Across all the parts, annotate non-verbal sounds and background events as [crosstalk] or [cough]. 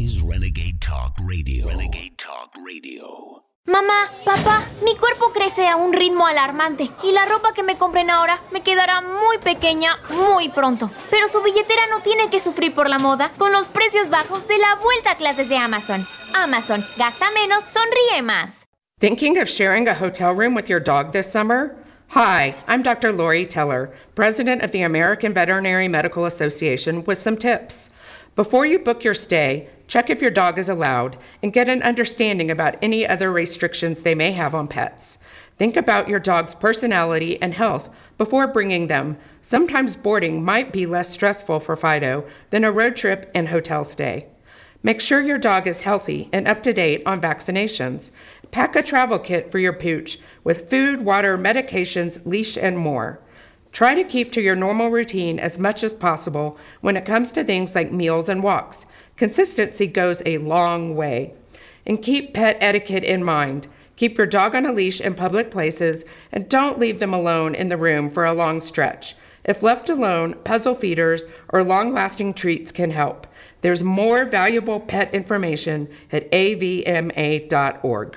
is Renegade Talk Radio. Renegade Talk Radio. Mamá, papá, mi cuerpo crece a un ritmo alarmante y la ropa que me compren ahora me quedará muy pequeña muy pronto. Pero su billetera no tiene que sufrir por la moda con los precios bajos de la vuelta a clases de Amazon. Amazon, gasta menos, sonríe más. Thinking of sharing a hotel room with your dog this summer? Hi, I'm Dr. Lori Teller, President of the American Veterinary Medical Association, with some tips. Before you book your stay, check if your dog is allowed and get an understanding about any other restrictions they may have on pets. Think about your dog's personality and health before bringing them. Sometimes boarding might be less stressful for Fido than a road trip and hotel stay. Make sure your dog is healthy and up to date on vaccinations. Pack a travel kit for your pooch with food, water, medications, leash, and more. Try to keep to your normal routine as much as possible when it comes to things like meals and walks. Consistency goes a long way. And keep pet etiquette in mind. Keep your dog on a leash in public places and don't leave them alone in the room for a long stretch. If left alone, puzzle feeders or long lasting treats can help. There's more valuable pet information at avma.org.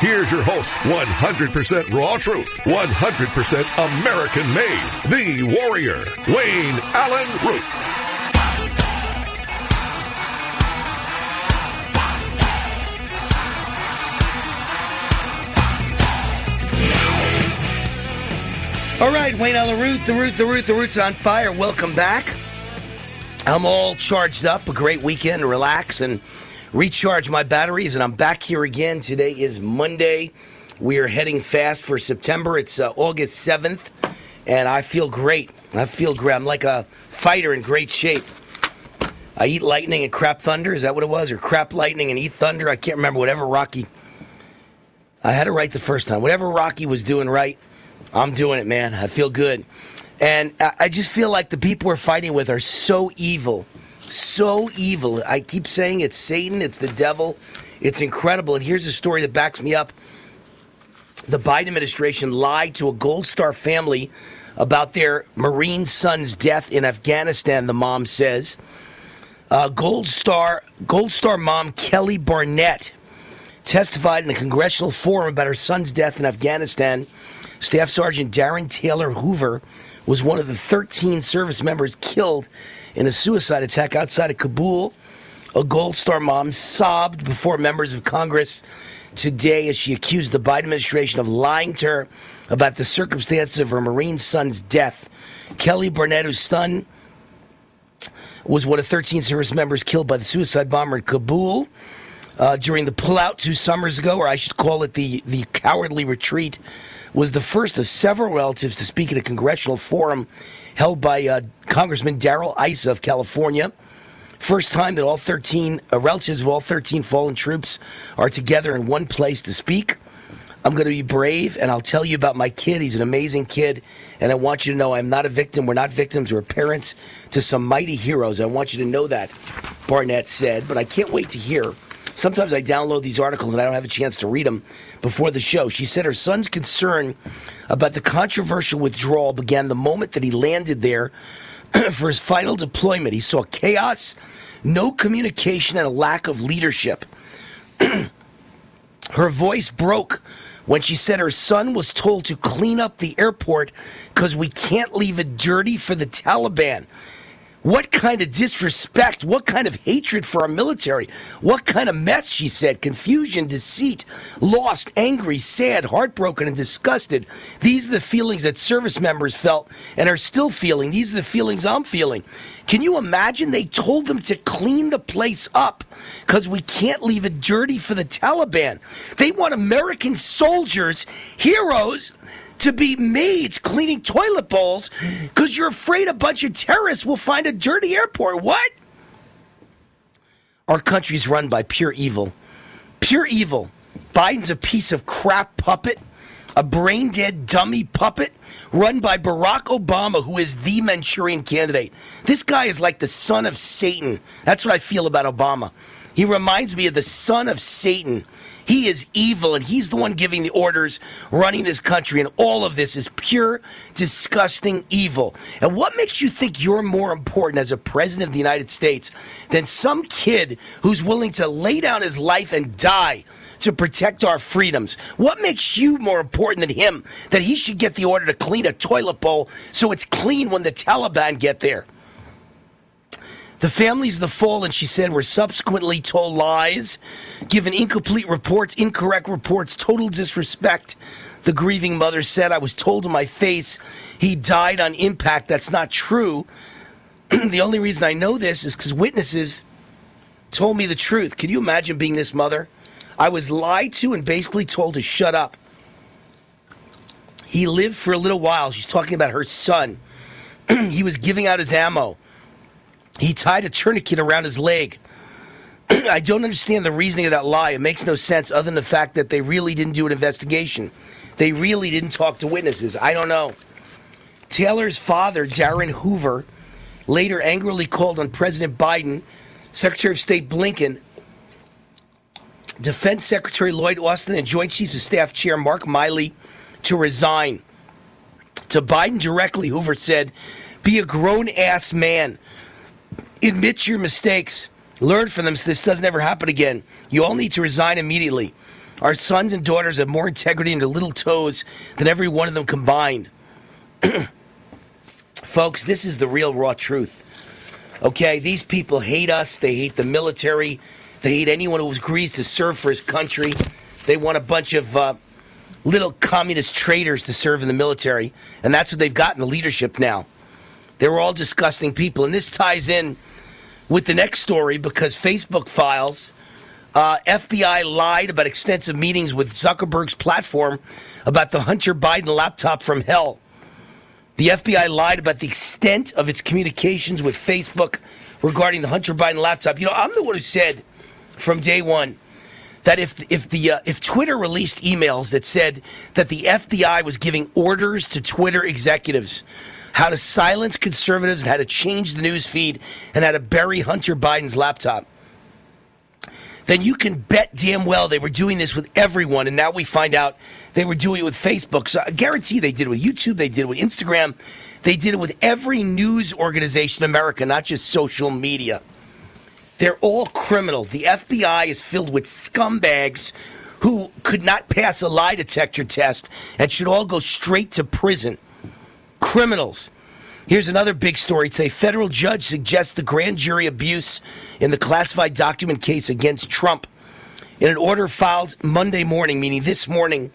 Here's your host, 100% raw truth, 100% American made, the warrior, Wayne Allyn Root. All right, Wayne Allyn Root, the root, the root, the root's on fire. Welcome back. I'm all charged up. A great weekend relax and recharge my batteries, and I'm back here again. Today is Monday. We are heading fast for September. It's uh, August 7th, and I feel great. I feel great. I'm like a fighter in great shape. I eat lightning and crap thunder. Is that what it was? Or crap lightning and eat thunder? I can't remember. Whatever Rocky. I had it right the first time. Whatever Rocky was doing right, I'm doing it, man. I feel good. And I just feel like the people we're fighting with are so evil so evil. I keep saying it's Satan, it's the devil. It's incredible. And here's a story that backs me up. The Biden administration lied to a Gold Star family about their Marine son's death in Afghanistan, the mom says. Uh, Gold Star Gold Star mom Kelly Barnett testified in a congressional forum about her son's death in Afghanistan. Staff Sergeant Darin Taylor Hoover was one of the 13 service members killed in a suicide attack outside of Kabul. A Gold Star mom sobbed before members of Congress today as she accused the Biden administration of lying to her about the circumstances of her Marine son's death. Kelly Barnett, whose son was one of 13 service members killed by the suicide bomber in Kabul uh, during the pullout two summers ago, or I should call it the, the cowardly retreat, was the first of several relatives to speak at a congressional forum held by uh, Congressman Darrell Issa of California. First time that all 13 uh, relatives of all 13 fallen troops are together in one place to speak. I'm going to be brave and I'll tell you about my kid. He's an amazing kid. And I want you to know I'm not a victim. We're not victims. We're parents to some mighty heroes. I want you to know that, Barnett said. But I can't wait to hear Sometimes I download these articles and I don't have a chance to read them before the show. She said her son's concern about the controversial withdrawal began the moment that he landed there [clears throat] for his final deployment. He saw chaos, no communication, and a lack of leadership. [clears throat] her voice broke when she said her son was told to clean up the airport because we can't leave it dirty for the Taliban. What kind of disrespect, what kind of hatred for our military, what kind of mess, she said. Confusion, deceit, lost, angry, sad, heartbroken, and disgusted. These are the feelings that service members felt and are still feeling. These are the feelings I'm feeling. Can you imagine? They told them to clean the place up because we can't leave it dirty for the Taliban. They want American soldiers, heroes, to be maids cleaning toilet bowls because you're afraid a bunch of terrorists will find a dirty airport. What? Our country's run by pure evil. Pure evil. Biden's a piece of crap puppet, a brain dead dummy puppet run by Barack Obama, who is the Manchurian candidate. This guy is like the son of Satan. That's what I feel about Obama. He reminds me of the son of Satan. He is evil, and he's the one giving the orders, running this country, and all of this is pure, disgusting evil. And what makes you think you're more important as a president of the United States than some kid who's willing to lay down his life and die to protect our freedoms? What makes you more important than him that he should get the order to clean a toilet bowl so it's clean when the Taliban get there? The families the fallen, she said, were subsequently told lies, given incomplete reports, incorrect reports, total disrespect. The grieving mother said, I was told to my face he died on impact. That's not true. [clears throat] the only reason I know this is because witnesses told me the truth. Can you imagine being this mother? I was lied to and basically told to shut up. He lived for a little while. She's talking about her son. [clears throat] he was giving out his ammo. He tied a tourniquet around his leg. [clears throat] I don't understand the reasoning of that lie. It makes no sense other than the fact that they really didn't do an investigation. They really didn't talk to witnesses. I don't know. Taylor's father, Darin Hoover, later angrily called on President Biden, Secretary of State Blinken, Defense Secretary Lloyd Austin, and Joint Chiefs of Staff Chair Mark Milley to resign. To Biden directly, Hoover said, Be a grown ass man admit your mistakes, learn from them so this doesn't ever happen again. You all need to resign immediately. Our sons and daughters have more integrity in their little toes than every one of them combined. [clears throat] Folks, this is the real raw truth. Okay, these people hate us. They hate the military. They hate anyone who was greased to serve for his country. They want a bunch of uh, little communist traitors to serve in the military. And that's what they've got in the leadership now. They were all disgusting people. And this ties in with the next story because Facebook files. Uh, FBI lied about extensive meetings with Zuckerberg's platform about the Hunter Biden laptop from hell. The FBI lied about the extent of its communications with Facebook regarding the Hunter Biden laptop. You know, I'm the one who said from day one that if if the uh, if Twitter released emails that said that the FBI was giving orders to Twitter executives how to silence conservatives and how to change the news feed and how to bury Hunter Biden's laptop, then you can bet damn well they were doing this with everyone. And now we find out they were doing it with Facebook. So I guarantee they did it with YouTube, they did it with Instagram, they did it with every news organization in America, not just social media. They're all criminals. The FBI is filled with scumbags who could not pass a lie detector test and should all go straight to prison criminals. Here's another big story today. Federal judge suggests the grand jury abuse in the classified document case against Trump. In an order filed Monday morning, meaning this morning,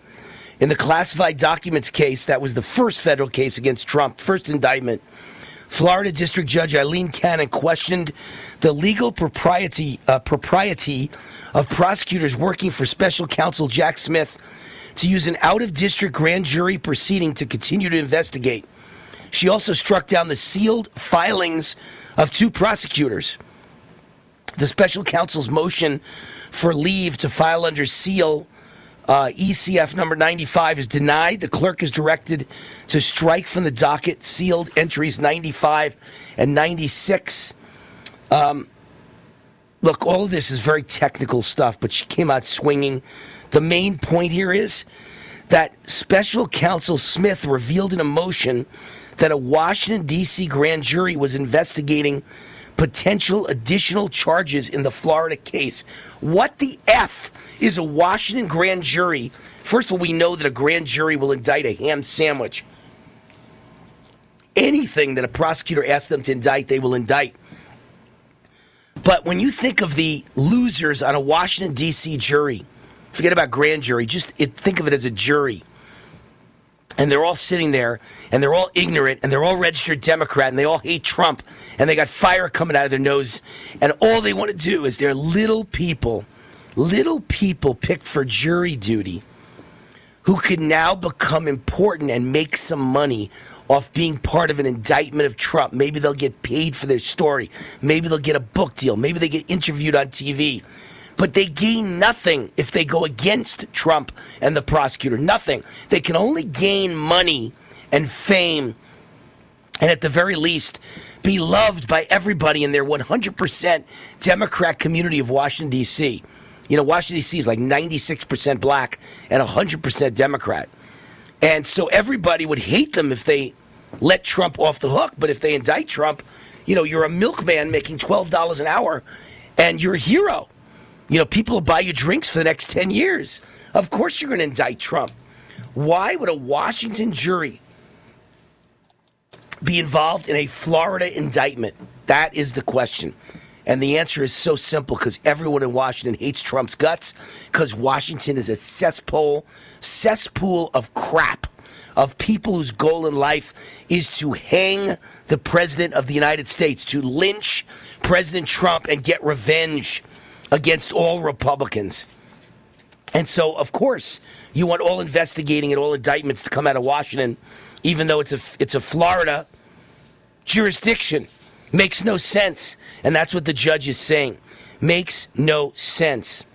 in the classified documents case, that was the first federal case against Trump, first indictment. Florida District Judge Aileen Cannon questioned the legal propriety, uh, propriety of prosecutors working for special counsel Jack Smith to use an out of district grand jury proceeding to continue to investigate. She also struck down the sealed filings of two prosecutors. The special counsel's motion for leave to file under seal uh, ECF number 95 is denied. The clerk is directed to strike from the docket sealed entries 95 and 96. Um, look, all of this is very technical stuff, but she came out swinging. The main point here is that special counsel Smith revealed in a motion that a Washington, D.C. grand jury was investigating potential additional charges in the Florida case. What the F is a Washington grand jury? First of all, we know that a grand jury will indict a ham sandwich. anything that a prosecutor asks them to indict, they will indict. But when you think of the losers on a Washington, D.C. jury, forget about grand jury, just it, think of it as a jury. And they're all sitting there and they're all ignorant and they're all registered Democrat and they all hate Trump and they got fire coming out of their nose. And all they want to do is they're little people, little people picked for jury duty who could now become important and make some money off being part of an indictment of Trump. Maybe they'll get paid for their story. Maybe they'll get a book deal. Maybe they get interviewed on TV. But they gain nothing if they go against Trump and the prosecutor. Nothing. They can only gain money and fame, and at the very least, be loved by everybody in their 100% Democrat community of Washington, D.C. You know, Washington, D.C. is like 96% black and 100% Democrat. And so everybody would hate them if they let Trump off the hook. But if they indict Trump, you know, you're a milkman making $12 an hour and you're a hero. You know, people will buy you drinks for the next 10 years. Of course, you're going to indict Trump. Why would a Washington jury be involved in a Florida indictment? That is the question. And the answer is so simple because everyone in Washington hates Trump's guts because Washington is a cesspool, cesspool of crap of people whose goal in life is to hang the president of the United States, to lynch President Trump and get revenge against all Republicans. And so, of course, you want all investigating and all indictments to come out of Washington, even though it's a it's a Florida jurisdiction. Makes no sense, and that's what the judge is saying. Makes no sense.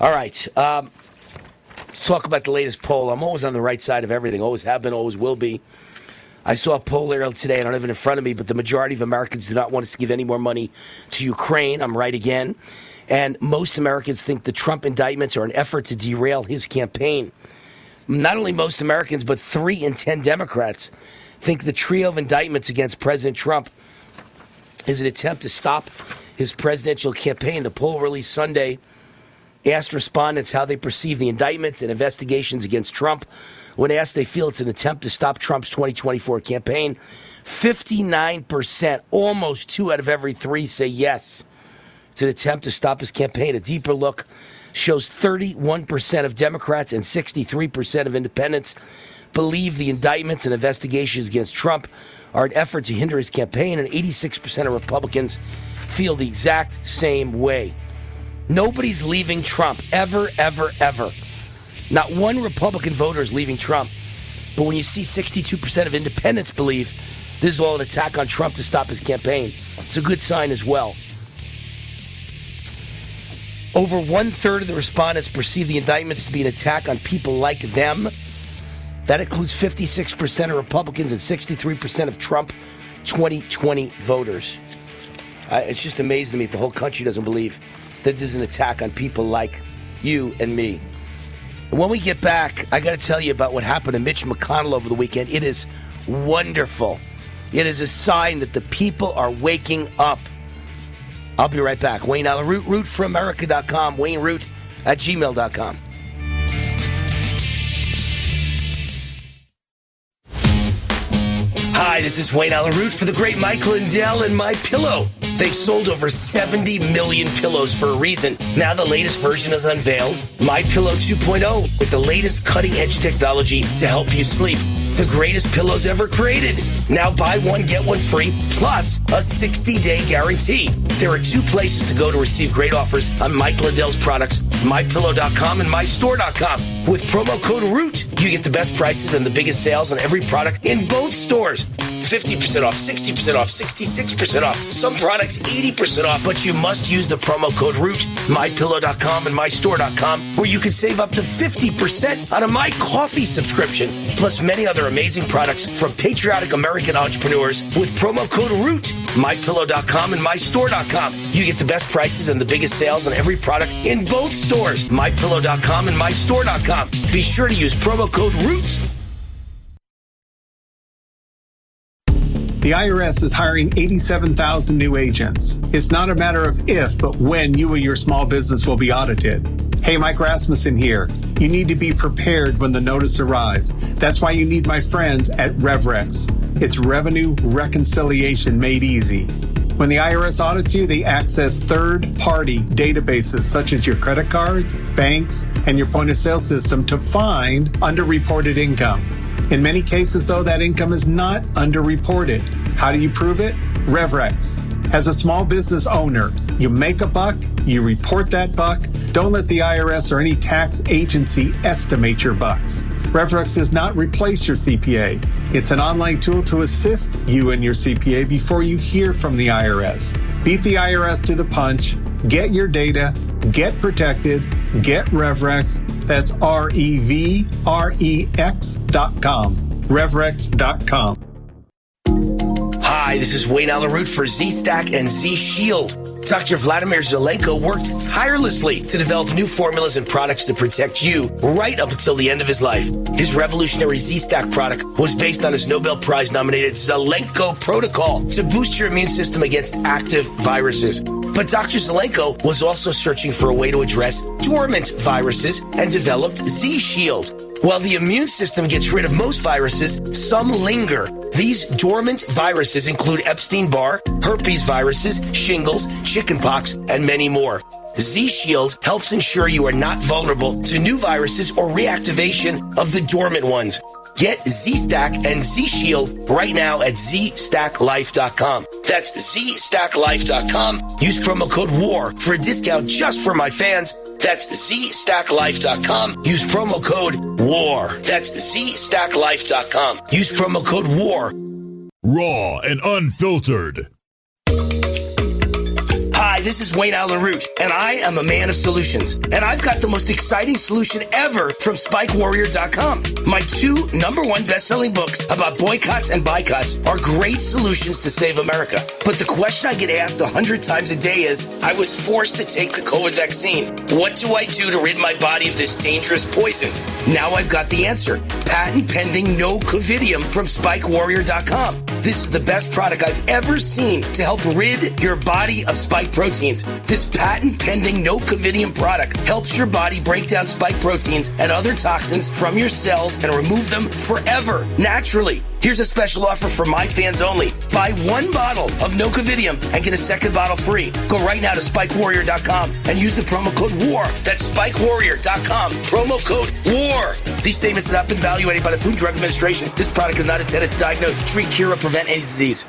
All right. Um, let's talk about the latest poll. I'm always on the right side of everything. Always have been. Always will be. I saw a poll earlier today. I don't have it in front of me, but the majority of Americans do not want us to give any more money to Ukraine. I'm right again. And most Americans think the Trump indictments are an effort to derail his campaign. Not only most Americans, but three in 10 Democrats think the trio of indictments against President Trump is an attempt to stop his presidential campaign. The poll released Sunday asked respondents how they perceive the indictments and investigations against Trump. When asked, they feel it's an attempt to stop Trump's 2024 campaign. 59%, almost two out of every three, say yes. It's an attempt to stop his campaign. A deeper look shows 31% of Democrats and 63% of independents believe the indictments and investigations against Trump are an effort to hinder his campaign, and 86% of Republicans feel the exact same way. Nobody's leaving Trump, ever, ever, ever. Not one Republican voter is leaving Trump. But when you see 62% of independents believe this is all an attack on Trump to stop his campaign, it's a good sign as well. Over one third of the respondents perceive the indictments to be an attack on people like them. That includes 56% of Republicans and 63% of Trump 2020 voters. It's just amazing to me the whole country doesn't believe that this is an attack on people like you and me. When we get back, I got to tell you about what happened to Mitch McConnell over the weekend. It is wonderful. It is a sign that the people are waking up. I'll be right back. Wayne Allyn Root, rootforamerica.com, Wayne Root at gmail.com. Hi, this is Wayne Allyn Root for the great Mike Lindell and My Pillow. They've sold over 70 million pillows for a reason. Now the latest version is unveiled, My Pillow 2.0, with the latest cutting-edge technology to help you sleep. The greatest pillows ever created. Now buy one, get one free, plus a 60-day guarantee. There are two places to go to receive great offers on Mike Lindell's products, MyPillow.com and MyStore.com. With promo code ROOT, you get the best prices and the biggest sales on every product in both stores. 50% off, 60% off, 66% off. Some products 80% off, but you must use the promo code ROOT, mypillow.com and mystore.com, where you can save up to 50% on a My Coffee subscription, plus many other amazing products from patriotic American entrepreneurs with promo code ROOT, mypillow.com and mystore.com. You get the best prices and the biggest sales on every product in both stores, mypillow.com and mystore.com. Be sure to use promo code ROOT The IRS is hiring 87,000 new agents. It's not a matter of if, but when you or your small business will be audited. Hey, Mike Rasmussen here. You need to be prepared when the notice arrives. That's why you need my friends at RevRex. It's revenue reconciliation made easy. When the IRS audits you, they access third party databases such as your credit cards, banks, and your point of sale system to find underreported income. In many cases, though, that income is not underreported. How do you prove it? RevRex. As a small business owner, you make a buck, you report that buck. Don't let the IRS or any tax agency estimate your bucks. RevRex does not replace your CPA. It's an online tool to assist you and your CPA before you hear from the IRS. Beat the IRS to the punch, get your data, get protected, get RevRex. That's R E V R E X dot com. RevRex.com. Hi, this is Wayne Allyn Root for Z Stack and Z Shield. Dr. Vladimir Zelenko worked tirelessly to develop new formulas and products to protect you right up until the end of his life. His revolutionary Z-Stack product was based on his Nobel Prize nominated Zelenko protocol to boost your immune system against active viruses. But Dr. Zelenko was also searching for a way to address dormant viruses and developed Z-Shield. While the immune system gets rid of most viruses, some linger. These dormant viruses include Epstein Barr, herpes viruses, shingles, chickenpox, and many more. Z Shield helps ensure you are not vulnerable to new viruses or reactivation of the dormant ones. Get Z Stack and Z Shield right now at ZStackLife.com. That's ZStackLife.com. Use promo code WAR for a discount just for my fans. That's ZStackLife.com. Use promo code WAR. That's ZStackLife.com. Use promo code WAR. Raw and unfiltered. Hi, this is Wayne Allyn Root, and I am a man of solutions. And I've got the most exciting solution ever from SpikeWarrior.com. My two number one best-selling books about boycotts and boycotts are great solutions to save America. But the question I get asked a hundred times a day is, I was forced to take the COVID vaccine. What do I do to rid my body of this dangerous poison? Now I've got the answer. Patent pending no covidium from SpikeWarrior.com. This is the best product I've ever seen to help rid your body of spike proteins. This patent pending no covidium product helps your body break down spike proteins and other toxins from your cells and remove them forever, naturally. Here's a special offer for my fans only. Buy one bottle of Nocovidium and get a second bottle free. Go right now to SpikeWarrior.com and use the promo code WAR. That's SpikeWarrior.com. Promo code WAR. These statements have not been evaluated by the Food and Drug Administration. This product is not intended to diagnose, treat, cure, or prevent any disease.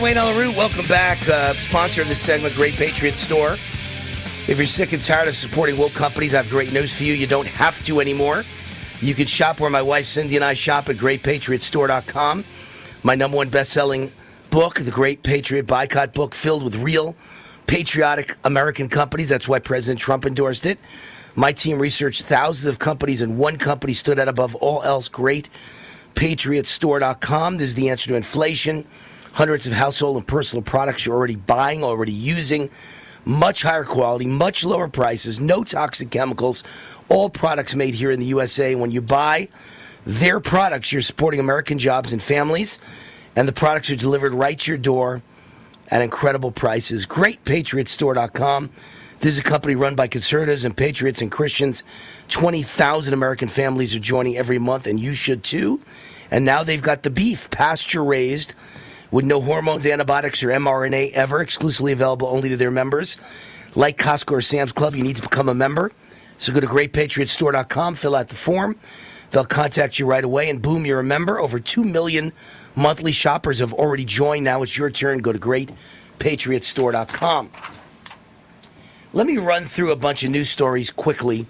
right, Wayne Root, welcome back. Uh, sponsor of this segment, Great Patriot Store. If you're sick and tired of supporting woke companies, I have great news for you. You don't have to anymore. You can shop where my wife Cindy and I shop at greatpatriotstore.com. My number one best-selling book, The Great Patriot Boycott Book, filled with real patriotic American companies. That's why President Trump endorsed it. My team researched thousands of companies, and one company stood out above all else. GreatPatriotStore.com. This is the answer to inflation hundreds of household and personal products you're already buying, already using. much higher quality, much lower prices, no toxic chemicals, all products made here in the USA. When you buy their products, you're supporting American jobs and families, and the products are delivered right to your door at incredible prices. GreatPatriotStore.com. This is a company run by conservatives and patriots and Christians. 20,000 American families are joining every month, and you should too. And now they've got the beef, pasture raised, with no hormones, antibiotics, or mRNA ever, exclusively available only to their members. Like Costco or Sam's Club, you need to become a member. So go to greatpatriotstore.com, fill out the form. They'll contact you right away, and boom, you're a member. Over 2 million monthly shoppers have already joined. Now it's your turn. Go to greatpatriotstore.com. Let me run through a bunch of news stories quickly.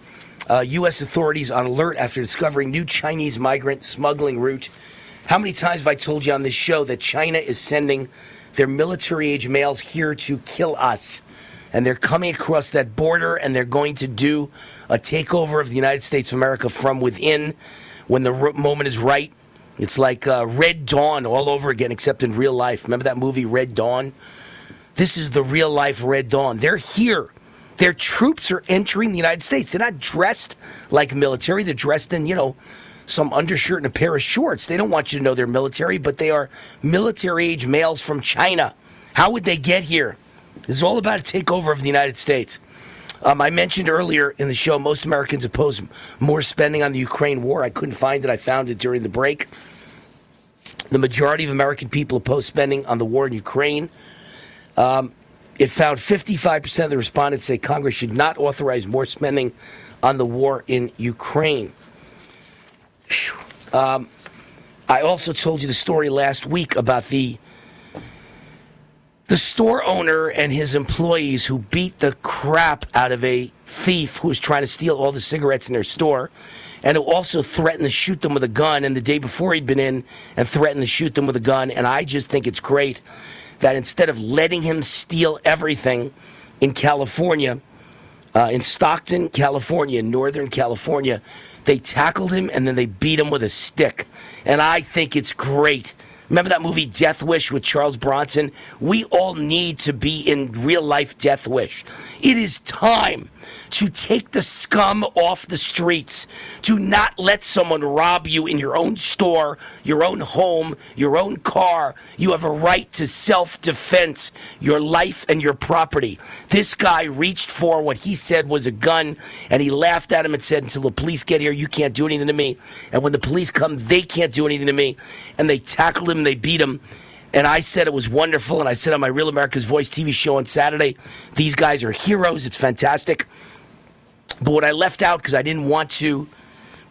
Uh, U.S. authorities on alert after discovering new Chinese migrant smuggling route. How many times have I told you on this show that China is sending their military age males here to kill us? And they're coming across that border and they're going to do a takeover of the United States of America from within when the moment is right. It's like uh, Red Dawn all over again, except in real life. Remember that movie, Red Dawn? This is the real life Red Dawn. They're here. Their troops are entering the United States. They're not dressed like military. They're dressed in, you know, some undershirt and a pair of shorts. They don't want you to know they're military, but they are military age males from China. How would they get here? This is all about a takeover of the United States. Um, I mentioned earlier in the show, most Americans oppose more spending on the Ukraine war. I couldn't find it. I found it during the break. The majority of American people oppose spending on the war in Ukraine. Um, it found 55% of the respondents say Congress should not authorize more spending on the war in Ukraine. Um, I also told you the story last week about the the store owner and his employees who beat the crap out of a thief who was trying to steal all the cigarettes in their store and who also threatened to shoot them with a gun and the day before he'd been in and threatened to shoot them with a gun. And I just think it's great that instead of letting him steal everything in California uh, in Stockton, California, Northern California, they tackled him and then they beat him with a stick. And I think it's great. Remember that movie Death Wish with Charles Bronson? We all need to be in real life Death Wish. It is time to take the scum off the streets, to not let someone rob you in your own store, your own home, your own car. You have a right to self defense, your life and your property. This guy reached for what he said was a gun, and he laughed at him and said, Until the police get here, you can't do anything to me. And when the police come, they can't do anything to me. And they tackled him, they beat him. And I said it was wonderful. And I said on my Real America's Voice TV show on Saturday, these guys are heroes. It's fantastic. But what I left out because I didn't want to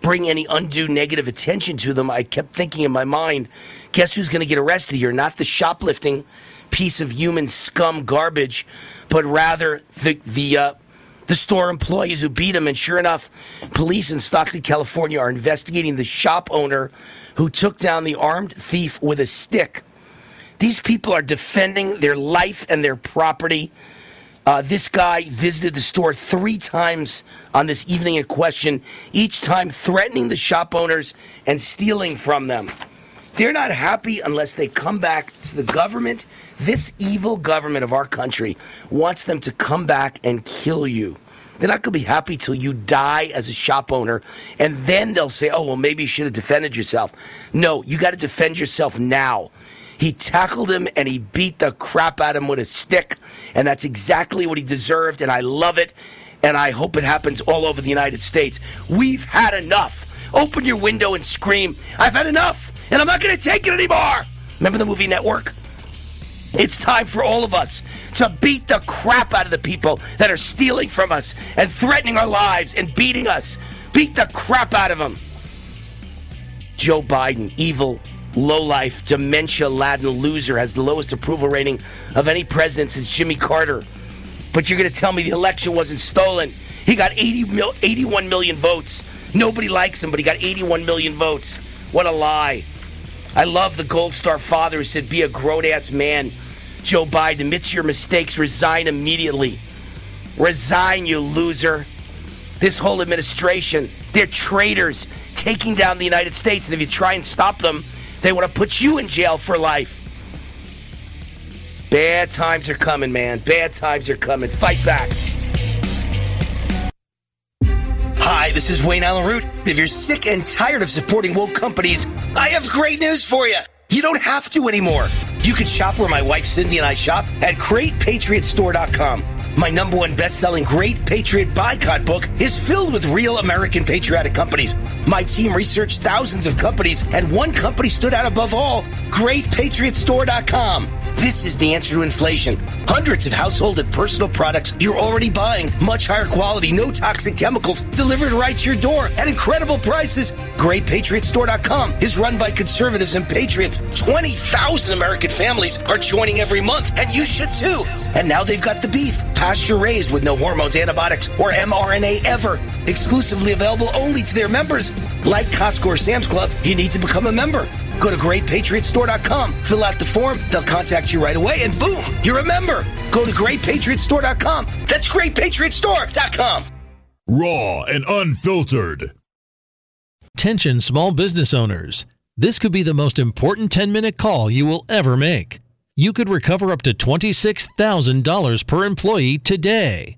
bring any undue negative attention to them, I kept thinking in my mind, guess who's going to get arrested here? Not the shoplifting piece of human scum garbage, but rather the the uh, the store employees who beat him. And sure enough, police in Stockton, California, are investigating the shop owner who took down the armed thief with a stick. These people are defending their life and their property. Uh, this guy visited the store three times on this evening in question, each time threatening the shop owners and stealing from them. They're not happy unless they come back to the government. This evil government of our country wants them to come back and kill you. They're not going to be happy till you die as a shop owner, and then they'll say, oh, well, maybe you should have defended yourself. No, you got to defend yourself now. He tackled him and he beat the crap out of him with a stick, and that's exactly what he deserved, and I love it, and I hope it happens all over the United States. We've had enough. Open your window and scream, I've had enough, and I'm not going to take it anymore. Remember the movie Network? It's time for all of us to beat the crap out of the people that are stealing from us and threatening our lives and beating us. Beat the crap out of them. Joe Biden, evil, low-life, dementia-laden loser, has the lowest approval rating of any president since Jimmy Carter. But you're going to tell me the election wasn't stolen. He got 80 mil, 81 million votes. Nobody likes him, but he got 81 million votes. What a lie. I love the Gold Star father who said, Be a grown ass man. Joe Biden admits your mistakes, resign immediately. Resign, you loser. This whole administration, they're traitors taking down the United States. And if you try and stop them, they want to put you in jail for life. Bad times are coming, man. Bad times are coming. Fight back. Hi, this is Wayne Allyn Root. If you're sick and tired of supporting woke companies, I have great news for you. You don't have to anymore. You can shop where my wife Cindy and I shop at GreatPatriotStore.com. My number one best-selling Great Patriot Boycott book is filled with real American patriotic companies. My team researched thousands of companies, and one company stood out above all: GreatPatriotStore.com. This is the answer to inflation. Hundreds of household and personal products you're already buying, much higher quality, no toxic chemicals, delivered right to your door at incredible prices. GreatPatriotStore.com is run by conservatives and patriots. 20,000 American families are joining every month, and you should too. And now they've got the beef, pasture raised with no hormones, antibiotics, or mRNA ever. Exclusively available only to their members. Like Costco or Sam's Club, you need to become a member. Go to greatpatriotstore.com, fill out the form, they'll contact you right away, and boom, you're a member. Go to greatpatriotstore.com. That's greatpatriotstore.com. Raw and unfiltered. Attention small business owners. This could be the most important 10 minute call you will ever make. You could recover up to $26,000 per employee today.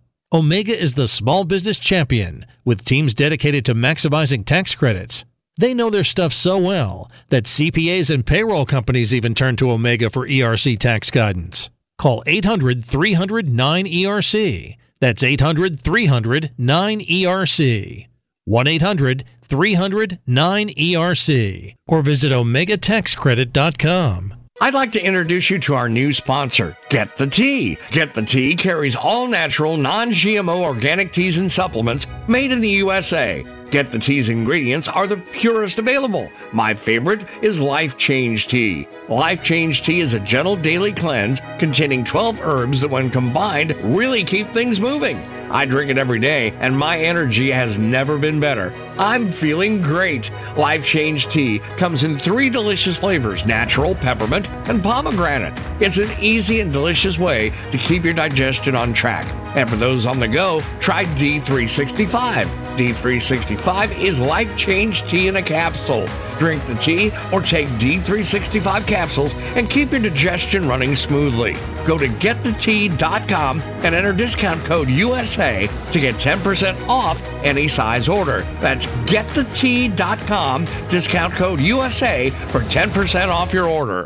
Omega is the small business champion with teams dedicated to maximizing tax credits. They know their stuff so well that CPAs and payroll companies even turn to Omega for ERC tax guidance. Call 800 300 9ERC. That's 800 300 9ERC. 1 800 300 9ERC. Or visit OmegaTaxCredit.com. I'd like to introduce you to our new sponsor, Get the Tea. Get the Tea carries all natural, non GMO organic teas and supplements made in the USA. Get the Tea's ingredients are the purest available. My favorite is Life Change Tea. Life Change Tea is a gentle daily cleanse containing 12 herbs that, when combined, really keep things moving. I drink it every day, and my energy has never been better. I'm feeling great. Life Change Tea comes in three delicious flavors natural, peppermint, and pomegranate. It's an easy and delicious way to keep your digestion on track. And for those on the go, try D365. D365 is life change tea in a capsule. Drink the tea or take D365 capsules and keep your digestion running smoothly. Go to getthetea.com and enter discount code USA to get 10% off any size order. That's getthetea.com, discount code USA for 10% off your order.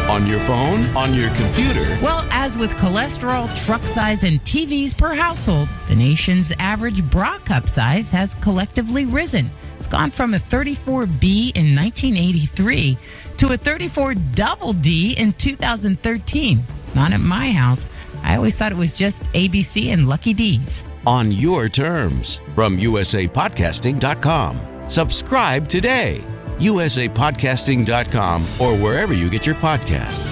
On your phone, on your computer. Well, as with cholesterol, truck size, and TVs per household, the nation's average bra cup size has collectively risen. It's gone from a 34B in 1983 to a 34 double D in 2013. Not at my house. I always thought it was just ABC and Lucky D's. On your terms from usapodcasting.com. Subscribe today. usapodcasting.com or wherever you get your podcasts.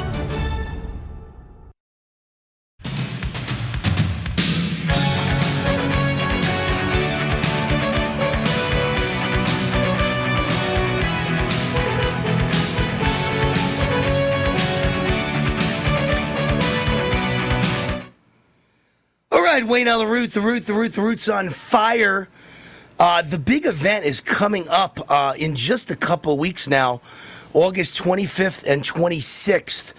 All right, Wayne Allyn Root, the Root, the Root, the Root's on fire. Uh, the big event is coming up uh, in just a couple weeks now, August 25th and 26th.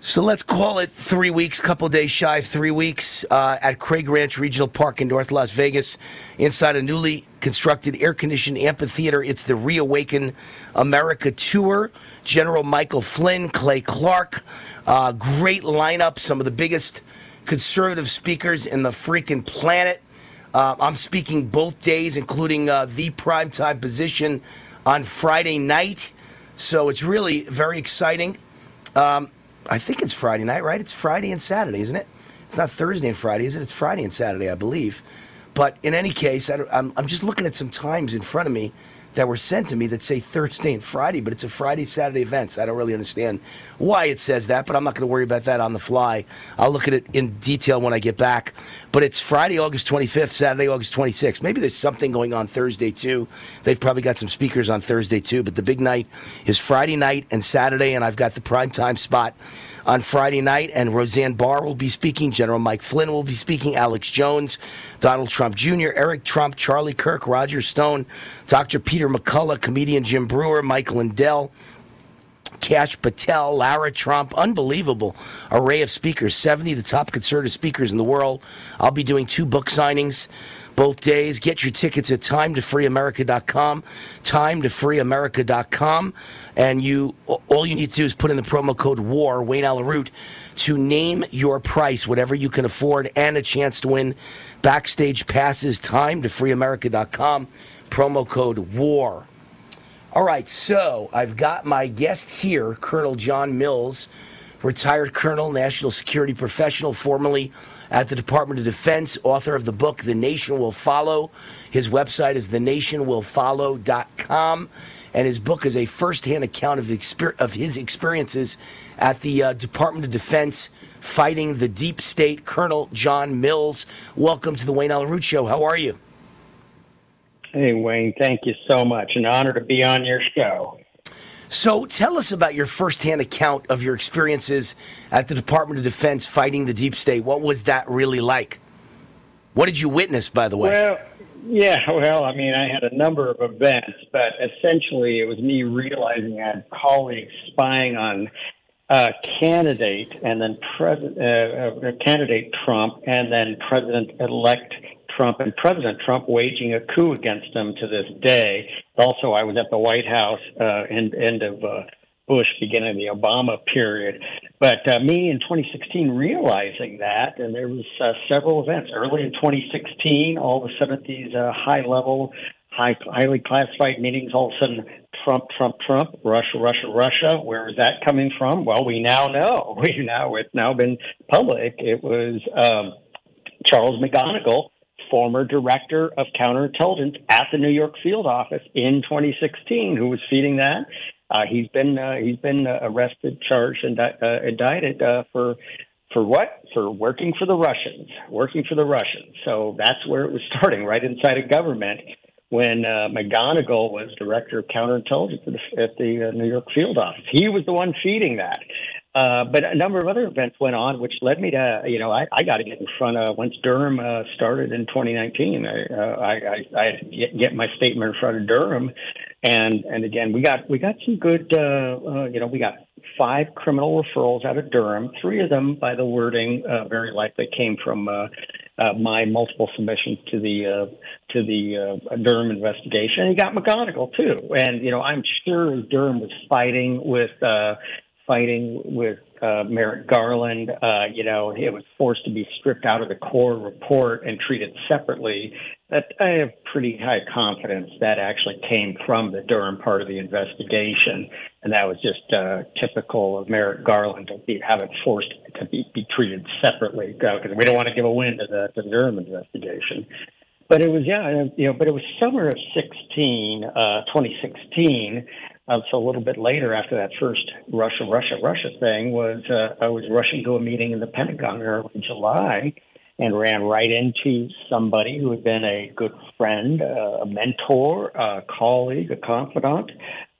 So let's call it three weeks, couple days shy of three weeks uh, at Craig Ranch Regional Park in North Las Vegas, inside a newly constructed air-conditioned amphitheater. It's the Reawaken America Tour. General Michael Flynn, Clay Clark, uh, great lineup. Some of the biggest conservative speakers in the freaking planet. Uh, I'm speaking both days, including uh, the primetime position on Friday night. So it's really very exciting. Um, I think it's Friday night, right? It's Friday and Saturday, isn't it? It's not Thursday and Friday, is it? It's Friday and Saturday, I believe. But in any case, I, am I'm just looking at some times in front of me that were sent to me that say Thursday and Friday, but it's a Friday, Saturday events. I don't really understand why it says that, but I'm not going to worry about that on the fly. I'll look at it in detail when I get back. But it's Friday, August 25th, Saturday, August 26th. Maybe there's something going on Thursday too. They've probably got some speakers on Thursday too, but the big night is Friday night and Saturday, and I've got the prime time spot on Friday night, and Roseanne Barr will be speaking. General Mike Flynn will be speaking. Alex Jones, Donald Trump Jr., Eric Trump, Charlie Kirk, Roger Stone, Dr. Peter McCullough, comedian Jim Breuer, Mike Lindell. Kash Patel, Lara Trump, unbelievable array of speakers, 70 the top conservative speakers in the world. I'll be doing two book signings both days. Get your tickets at timetofreeamerica.com, timetofreeamerica.com, and you all you need to do is put in the promo code WAR, Wayne Allyn Root, to name your price, whatever you can afford, and a chance to win backstage passes. Timetofreeamerica.com, promo code WAR. All right, so I've got my guest here, Colonel John Mills, retired colonel, national security professional, formerly at the Department of Defense, author of the book The Nation Will Follow. His website is thenationwillfollow.com, and his book is a firsthand account of, exper- of his experiences at the uh, Department of Defense fighting the deep state. Colonel John Mills, welcome to the Wayne Allyn Root Show. How are you? Hey, Wayne, thank you so much. An honor to be on your show. So tell us about your firsthand account of your experiences at the Department of Defense fighting the deep state. What was that really like? What did you witness, by the way? Well, yeah, well, I mean, I had a number of events, but essentially it was me realizing I had colleagues spying on uh, candidate and then president, uh, candidate Trump and then President elect Trump and President Trump waging a coup against him to this day. Also, I was at the White House uh, end end of uh, Bush, beginning of the Obama period. But uh, me in 2016 realizing that, and there was uh, several events early in 2016. All of a sudden, these uh, high level, high highly classified meetings. All of a sudden, Trump, Trump, Trump, Russia, Russia, Russia. Where is that coming from? Well, we now know. [laughs] We now it's now been public. It was um, Charles McGonigal former director of counterintelligence at the New York field office in 2016 who was feeding that. Uh, he's been uh, he's been uh, arrested, charged, and uh, indicted uh, for for what? For working for the Russians, working for the Russians. So that's where it was starting, right inside of government. When uh, McGonigal was director of counterintelligence at the, at the New York field office, he was the one feeding that. Uh, but a number of other events went on, which led me to, you know, I, I got to get in front of once Durham uh, started in 2019. I, uh, I, I, I get, my statement in front of Durham, and and again, we got we got some good, uh, uh, you know, we got five criminal referrals out of Durham. Three of them, by the wording, uh, very likely came from uh, uh, my multiple submissions to the uh, to the uh, Durham investigation. And he got McGonigal too, and you know, I'm sure Durham was fighting with. Uh, fighting with uh, Merrick Garland. Uh, you know, it was forced to be stripped out of the core report and treated separately. That I have pretty high confidence that actually came from the Durham part of the investigation, and that was just uh, typical of Merrick Garland to be, have it forced to be, be treated separately because uh, we don't want to give a win to the, to the Durham investigation. But it was yeah, you know, but it was summer of 16, uh, 2016 uh, so a little bit later, after that first Russia, Russia, Russia thing, was uh, I was rushing to a meeting in the Pentagon in early July, and ran right into somebody who had been a good friend, uh, a mentor, a colleague, a confidant,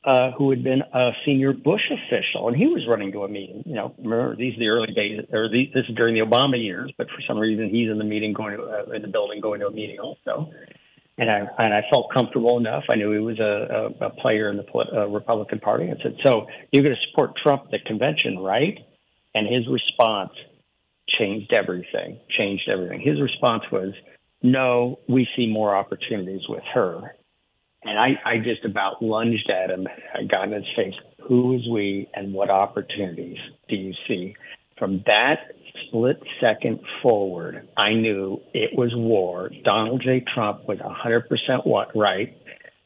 uh, who had been a senior Bush official, and he was running to a meeting. You know, remember these are the early days, or the, this is during the Obama years, but for some reason he's in the meeting, going to uh, in the building, going to a meeting also and I and I felt comfortable enough. I knew he was a, a, a player in the uh, Republican Party. I said, "So you're going to support Trump at the convention, right?" And his response changed everything. Changed everything. His response was, "No, we see more opportunities with her." And I, I just about lunged at him. I got in his face. Who is we, and what opportunities do you see? From that split second forward, I knew it was war. Donald J. Trump was 100% what right.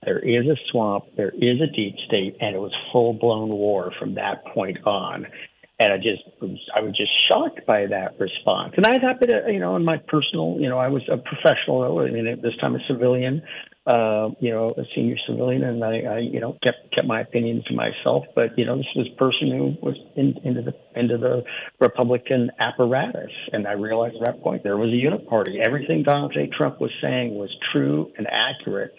There is a swamp, there is a deep state, and it was full blown war from that point on. And I just I was just shocked by that response. And I had happened to, you know, in my personal, you know, I was a professional. I mean, at this time a civilian, uh, you know, a senior civilian, and I, I, you know, kept kept my opinion to myself. But you know, this was a person who was in, into the into the Republican apparatus, and I realized at that point there was a unit party. Everything Donald J. Trump was saying was true and accurate.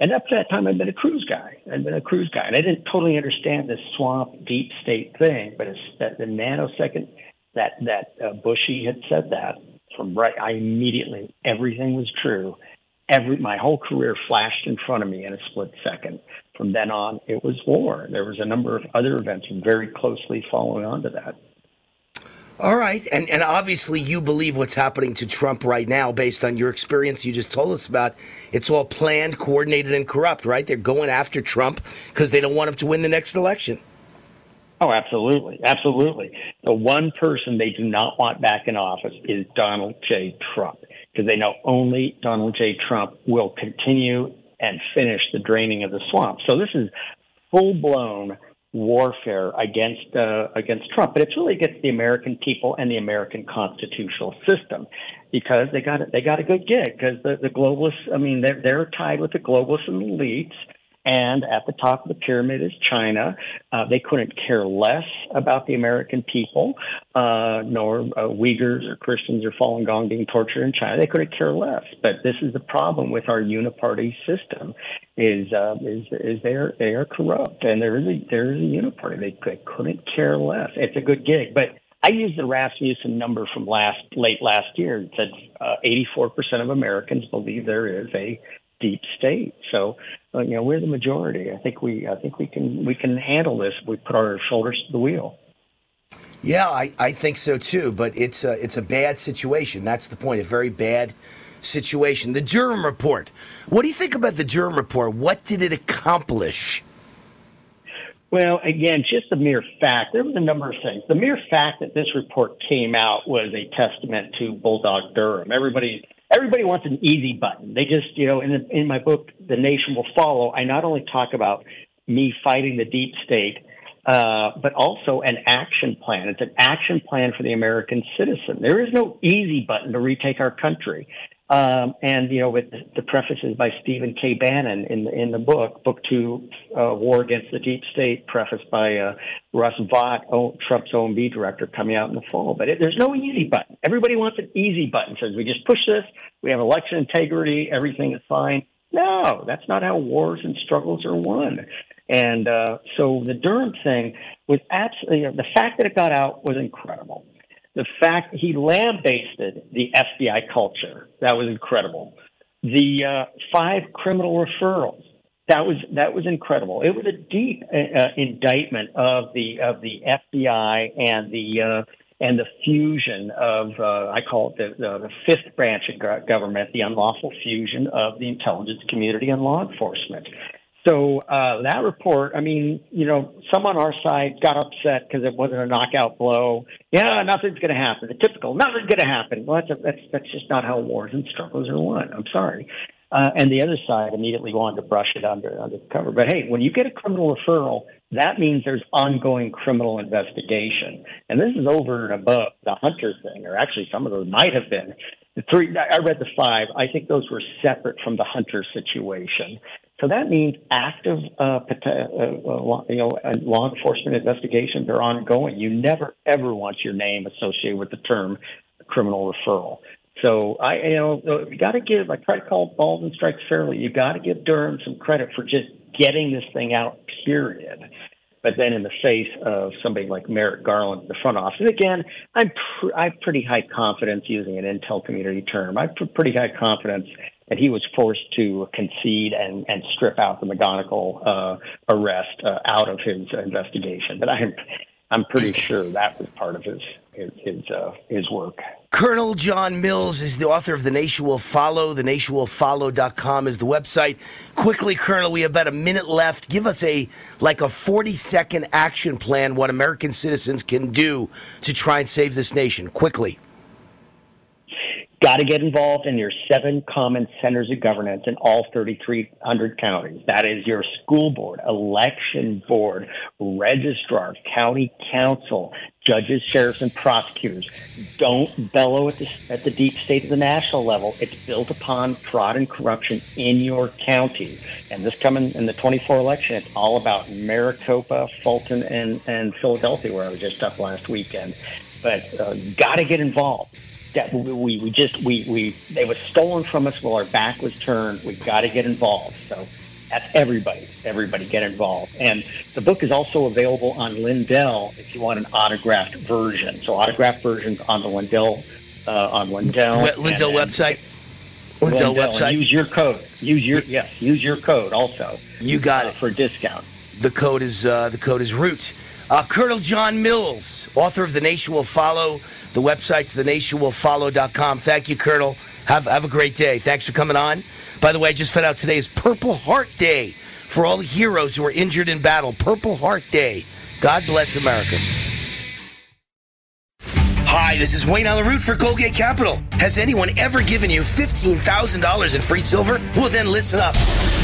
And up to that time, I'd been a Cruz guy. I'd been a Cruz guy, and I didn't totally understand this swamp deep state thing. But it's that the nanosecond that that uh, Bushy had said that from right, I immediately everything was true. Every my whole career flashed in front of me in a split second. From then on, it was war. There was a number of other events very closely following on to that. All right, and and obviously you believe what's happening to Trump right now, based on your experience you just told us about. It's all planned, coordinated, and corrupt, right? They're going after Trump because they don't want him to win the next election. Oh, absolutely, absolutely. The one person they do not want back in office is Donald J. Trump because they know only Donald J. Trump will continue and finish the draining of the swamp. So this is full blown warfare against uh, against Trump, but it's really against the American people and the American constitutional system because they got they got a good gig because the the globalists. I mean, they're they're tied with the globalists and elites. And at the top of the pyramid is China. Uh, they couldn't care less about the American people, uh, nor uh, Uyghurs or Christians or Falun Gong being tortured in China. They couldn't care less. But this is the problem with our uniparty system: is uh, is is they are they are corrupt, and there is a there is a uniparty. They, they couldn't care less. It's a good gig, but. I used the Rasmussen number from last late last year. It said uh, 84% of Americans believe there is a deep state. So, uh, you know, we're the majority. I think we, I think we can, we can handle this. If we put our shoulders to the wheel. Yeah, I, I think so too. But it's a, it's a bad situation. That's the point. A very bad situation. The Durham report. What do you think about the Durham report? What did it accomplish? Well, again, just the mere fact, there was a number of things. The mere fact that this report came out was a testament to Bulldog Durham. Everybody everybody wants an easy button. They just, you know, in the, in my book, The Nation Will Follow, I not only talk about me fighting the deep state, uh, but also an action plan. It's an action plan for the American citizen. There is no easy button to retake our country. Um, and you know, with the prefaces by Stephen K. Bannon in the, in the book, Book Two, uh, War Against the Deep State, prefaced by uh, Russ Vought, oh, Trump's OMB director, coming out in the fall. But it, there's no easy button. Everybody wants an easy button. Says we just push this, we have election integrity, everything is fine. No, that's not how wars and struggles are won. And uh, so the Durham thing was absolutely the fact that it got out was incredible the fact he lambasted the FBI culture that was incredible. The uh, five criminal referrals that was that was incredible. It was a deep uh, uh indictment of the of the FBI and the uh, and the fusion of uh, I call it the, the, the fifth branch of government, the unlawful fusion of the intelligence community and law enforcement. So uh, that report, I mean, you know, some on our side got upset because it wasn't a knockout blow. Yeah, nothing's going to happen. The typical, nothing's going to happen. Well, that's, a, that's that's just not how wars and struggles are won. I'm sorry. Uh, and the other side immediately wanted to brush it under under the cover. But hey, when you get a criminal referral, that means there's ongoing criminal investigation, and this is over and above the Hunter thing, or actually some of those might have been. The three I read the five. I think those were separate from the Hunter situation. So that means active, uh, uh, uh you know, law enforcement investigations are ongoing. You never ever want your name associated with the term criminal referral. So I, you know, you got to give. I try to call balls and strikes fairly. You got to give Durham some credit for just getting this thing out. Period. But then in the face of somebody like Merrick Garland, in the front office, again, I'm pr- I have pretty high confidence using an intel community term. I have pretty high confidence that he was forced to concede and, and strip out the McGonigal uh, arrest uh, out of his investigation. But I'm I'm pretty sure that was part of his his his, uh, his work. Colonel John Mills is the author of The Nation Will Follow. The Nation Will Follow.com is the website. Quickly, Colonel, we have about a minute left. Give us a like a 40 second action plan what American citizens can do to try and save this nation. Quickly. Got to get involved in your seven common centers of governance in all 3,300 counties. That is your school board, election board, registrar, county council, judges, sheriffs, and prosecutors. Don't bellow at the, at the deep state at the national level. It's built upon fraud and corruption in your county. And this coming in the 24 election, it's all about Maricopa, Fulton, and, and Philadelphia, where I was just up last weekend. But uh, got to get involved that we, we just we, we they was stolen from us while our back was turned. We've got to get involved. So that's everybody. Everybody get involved. And the book is also available on Lindell if you want an autographed version. So autographed versions on the Lindell uh, on Lindell Lindell and, website. And Lindell, Lindell, website. Use your code. Use your yes. Use your code also. You got uh, it for a discount. The code is uh, the code is root. Uh, Colonel John Mills, author of The Nation Will Follow. The website's thenationwillfollow.com. Thank you, Colonel. Have, have a great day. Thanks for coming on. By the way, I just found out today is Purple Heart Day for all the heroes who are injured in battle. Purple Heart Day. God bless America. Hi, this is Wayne Allyn Root for Goldgate Capital. Has anyone ever given you $15,000 in free silver? Well, then listen up.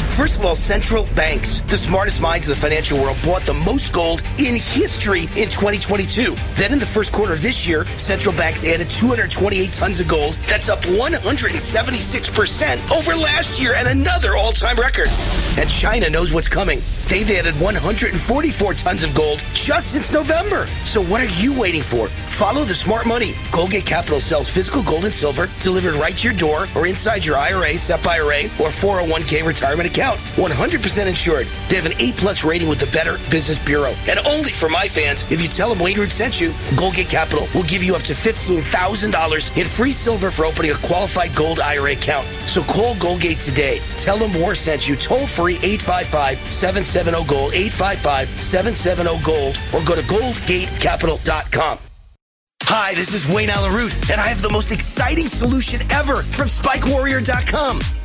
First of all, central banks, the smartest minds of the financial world, bought the most gold in history in 2022. Then in the first quarter of this year, central banks added 228 tons of gold. That's up 176% over last year and another all time record. And China knows what's coming. They've added 144 tons of gold just since November. So what are you waiting for? Follow the smart money. Goldgate Capital sells physical gold and silver delivered right to your door or inside your IRA, SEP IRA, or 401k retirement account. 100% insured. They have an A plus rating with the Better Business Bureau. And only for my fans, if you tell them Wayne Root sent you, Goldgate Capital will give you up to $15,000 in free silver for opening a qualified gold IRA account. So call Goldgate today. Tell them War sent you toll free 855 770 Gold, 855 770 Gold, or go to goldgatecapital.com. Hi, this is Wayne Allyn Root, and I have the most exciting solution ever from SpikeWarrior.com.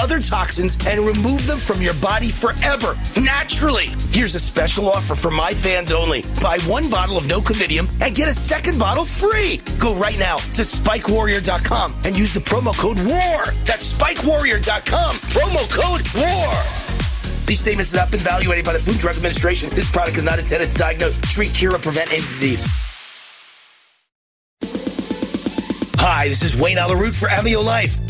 other toxins and remove them from your body forever, naturally. Here's a special offer for my fans only. Buy one bottle of No Covidium and get a second bottle free. Go right now to SpikeWarrior.com and use the promo code WAR. That's SpikeWarrior.com. Promo code WAR. These statements have not been evaluated by the Food Drug Administration. This product is not intended to diagnose, treat, cure, or prevent any disease. Hi, this is Wayne Allyn Root for Amio Life.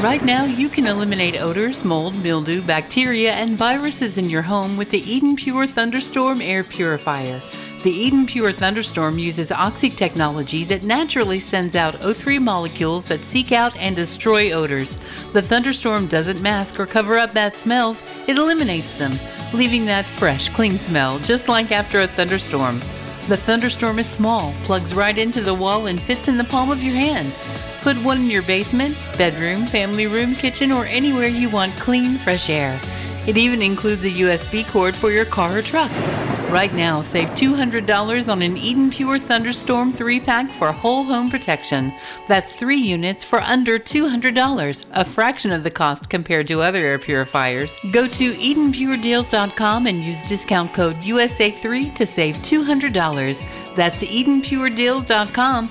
Right now, you can eliminate odors, mold, mildew, bacteria, and viruses in your home with the Eden Pure Thunderstorm Air Purifier. The Eden Pure Thunderstorm uses oxy technology that naturally sends out O3 molecules that seek out and destroy odors. The Thunderstorm doesn't mask or cover up bad smells, it eliminates them, leaving that fresh, clean smell, just like after a thunderstorm. The Thunderstorm is small, plugs right into the wall, and fits in the palm of your hand. Put one in your basement, bedroom, family room, kitchen, or anywhere you want clean, fresh air. It even includes a USB cord for your car or truck. Right now, save $200 on an Eden Pure Thunderstorm 3 pack for whole home protection. That's three units for under $200, a fraction of the cost compared to other air purifiers. Go to EdenPureDeals.com and use discount code USA3 to save $200. That's EdenPureDeals.com.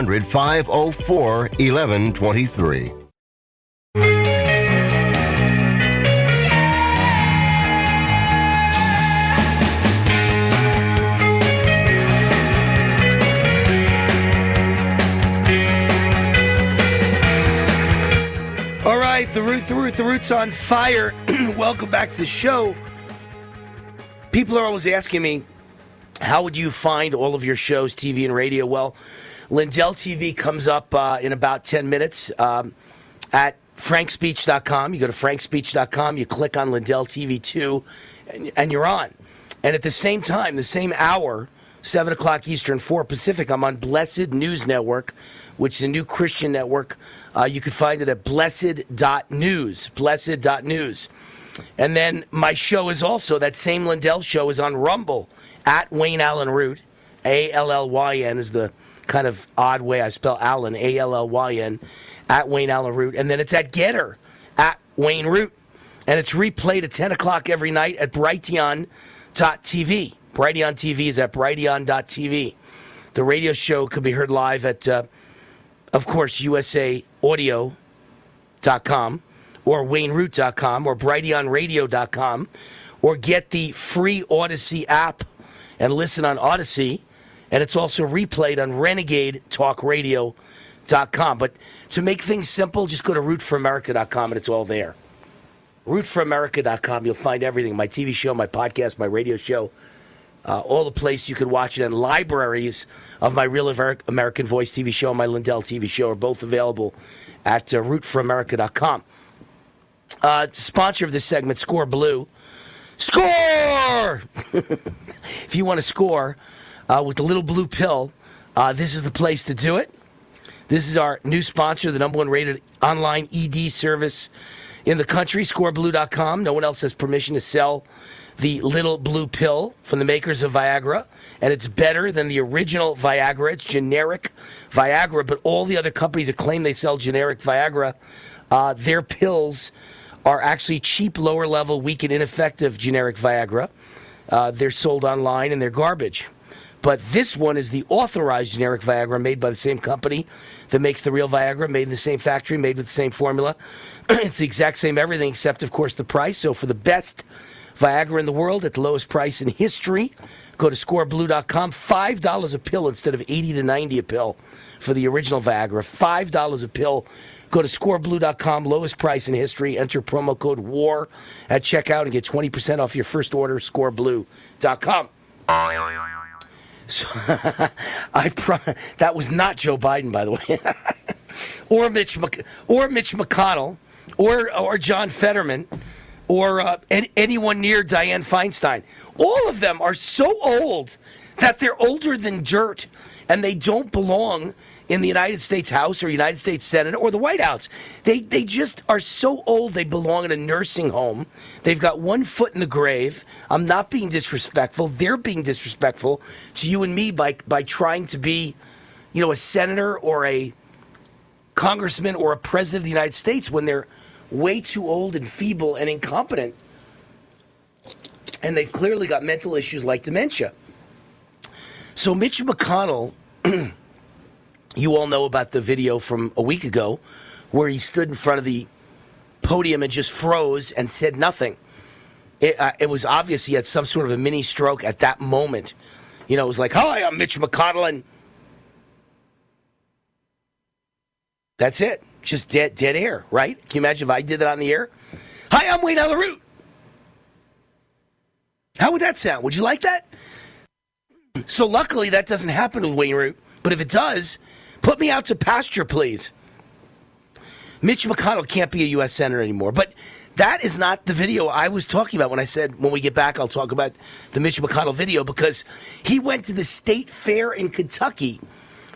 504 1123. All right, the root, the root, the root's on fire. [clears throat] Welcome back to the show. People are always asking me, how would you find all of your shows, TV and radio? Well, Lindell TV comes up uh, in about 10 minutes um, at frankspeech.com. You go to frankspeech.com, you click on Lindell TV 2, and, and you're on. And at the same time, the same hour, 7 o'clock Eastern, 4 Pacific, I'm on Blessed News Network, which is a new Christian network. Uh, you can find it at blessed.news. Blessed.news. And then my show is also, that same Lindell show is on Rumble at Wayne Allyn Root. A L L Y N is the kind of odd way I spell Allyn, A L L Y N, at Wayne Allyn Root. And then it's at GETTR at Wayne Root. And it's replayed at 10 o'clock every night at Brighteon.tv. Brighteon TV is at Brighteon.tv. The radio show could be heard live at, uh, of course, USAaudio.com or WayneRoot.com or BrighteonRadio.com or get the free Odyssey app and listen on Odyssey. And it's also replayed on RenegadeTalkRadio.com. But to make things simple, just go to RootForAmerica.com and it's all there. RootForAmerica.com, you'll find everything my TV show, my podcast, my radio show, uh, all the places you can watch it, and libraries of my Real American Voice TV show and my Lindell TV show are both available at uh, RootForAmerica.com. Uh, sponsor of this segment, Score Blue. Score! [laughs] if you want to score uh, with the little blue pill, uh, this is the place to do it. This is our new sponsor, the number one rated online ED service in the country, scoreblue.com. No one else has permission to sell the little blue pill from the makers of Viagra, and it's better than the original Viagra. It's generic Viagra, but all the other companies that claim they sell generic Viagra, uh, their pills are actually cheap, lower level, weak, and ineffective generic Viagra. Uh, they're sold online and they're garbage. But this one is the authorized generic Viagra made by the same company that makes the real Viagra, made in the same factory, made with the same formula. [clears throat] it's the exact same everything except, of course, the price. So for the best Viagra in the world at the lowest price in history, go to scoreblue.com. $5 a pill instead of 80 to 90 a pill for the original Viagra. $5 a pill. Go to scoreblue.com, lowest price in history. Enter promo code WAR at checkout and get 20% off your first order. Scoreblue.com. So, [laughs] I pro- that was not Joe Biden, by the way, [laughs] or Mitch Mc- or Mitch McConnell, or or John Fetterman, or uh, any- anyone near Dianne Feinstein. All of them are so old that they're older than dirt and they don't belong in the United States House or United States Senate or the White House. They they just are so old they belong in a nursing home. They've got one foot in the grave. I'm not being disrespectful. They're being disrespectful to you and me by by trying to be, you know, a senator or a congressman or a president of the United States when they're way too old and feeble and incompetent. And they've clearly got mental issues like dementia. So Mitch McConnell, [clears throat] you all know about the video from a week ago where he stood in front of the podium and just froze and said nothing. It, uh, it was obvious he had some sort of a mini stroke at that moment. You know, it was like, "Hi, I'm Mitch McConnell," and that's it. Just dead, dead air, right? Can you imagine if I did that on the air? Hi, I'm Wayne Allyn Root. How would that sound? Would you like that? So luckily that doesn't happen with Wayne Root. But if it does, put me out to pasture, please. Mitch McConnell can't be a U.S. senator anymore. But that is not the video I was talking about when I said when we get back, I'll talk about the Mitch McConnell video because he went to the state fair in Kentucky,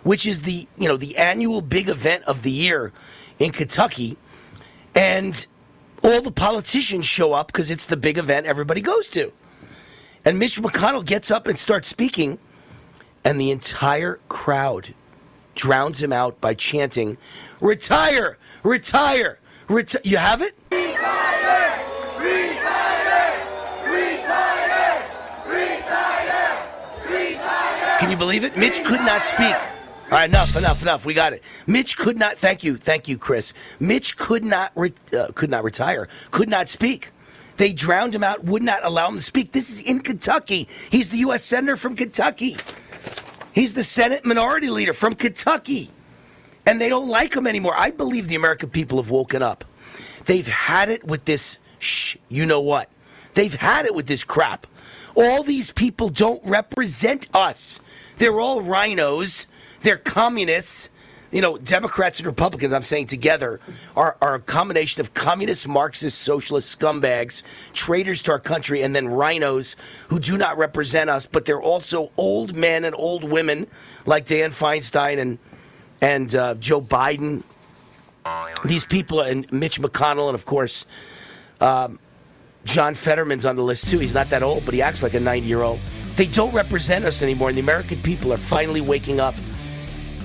which is the you know the annual big event of the year in Kentucky, and all the politicians show up because it's the big event everybody goes to. And Mitch McConnell gets up and starts speaking, and the entire crowd drowns him out by chanting, Retire! Retire! Retire! You have it? Can you believe it? Mitch could not speak. All right, enough, enough, enough. We got it. Mitch could not. Thank you, thank you, Chris. Mitch could not, re, uh, could not retire. Could not speak. They drowned him out. Would not allow him to speak. This is in Kentucky. He's the U.S. senator from Kentucky. He's the Senate minority leader from Kentucky, and they don't like him anymore. I believe the American people have woken up. They've had it with this. Shh, you know what? They've had it with this crap. All these people don't represent us. They're all RINOs. They're communists. You know, Democrats and Republicans, I'm saying together, are, are a combination of communist, Marxist, socialist scumbags, traitors to our country, and then RINOs who do not represent us, but they're also old men and old women like Dan Feinstein and, and uh, Joe Biden. These people, and Mitch McConnell, and of course, um, John Fetterman's on the list too. He's not that old, but he acts like a 90 year old. They don't represent us anymore, and the American people are finally waking up.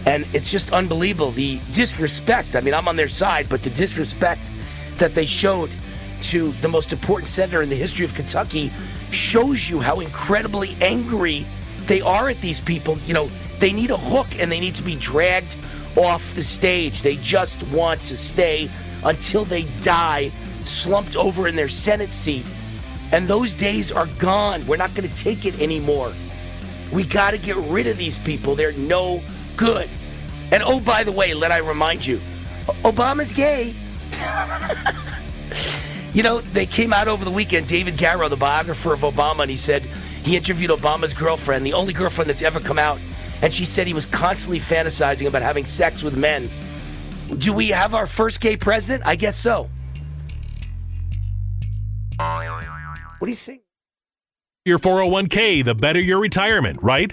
And it's just unbelievable the disrespect. I mean, I'm on their side, but the disrespect that they showed to the most important senator in the history of Kentucky shows you how incredibly angry they are at these people. You know, they need a hook and they need to be dragged off the stage. They just want to stay until they die slumped over in their Senate seat. And those days are gone. We're not going to take it anymore. We got to get rid of these people. They're no good. And oh, by the way, let I remind you, Obama's gay. [laughs] you know, they came out over the weekend, David Garrow, the biographer of Obama, and he said he interviewed Obama's girlfriend, the only girlfriend that's ever come out, and she said he was constantly fantasizing about having sex with men. Do we have our first gay president? I guess so. What do you think? Your 401k, the better your retirement, right?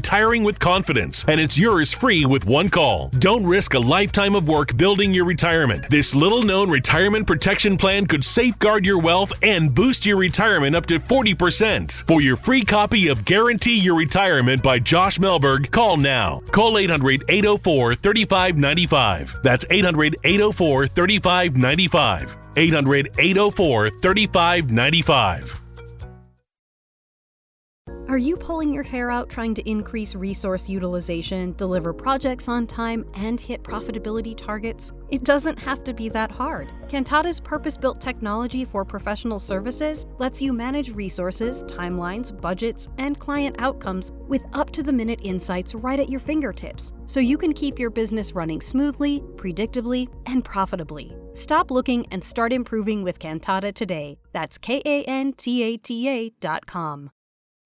retiring with confidence, and it's yours free with one call. Don't risk a lifetime of work building your retirement. This little known retirement protection plan could safeguard your wealth and boost your retirement up to 40%. For your free copy of Guarantee Your Retirement by Josh Mellberg, call now. Call 800 804 3595. That's 800 804 3595. 800 804 3595. Are you pulling your hair out trying to increase resource utilization, deliver projects on time, and hit profitability targets? It doesn't have to be that hard. Kantata's purpose built technology for professional services lets you manage resources, timelines, budgets, and client outcomes with up to the minute insights right at your fingertips, so you can keep your business running smoothly, predictably, and profitably. Stop looking and start improving with Cantata today. That's K A N T A T A dot com.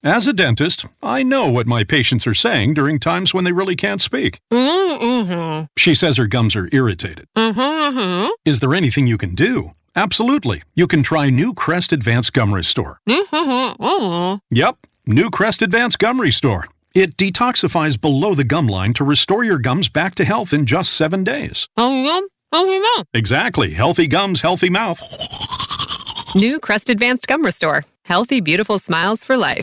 As a dentist, I know what my patients are saying during times when they really can't speak. Mm-hmm. She says her gums are irritated. Mm-hmm. Is there anything you can do? Absolutely. You can try New Crest Advanced Gum Restore. Mm-hmm. Yep, New Crest Advanced Gum Restore. It detoxifies below the gum line to restore your gums back to health in just seven days. Oh, yeah. Oh, yeah. Exactly. Healthy gums, healthy mouth. New Crest Advanced Gum Restore. Healthy, beautiful smiles for life.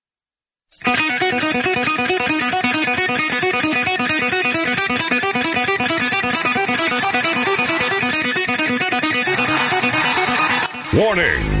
Warning!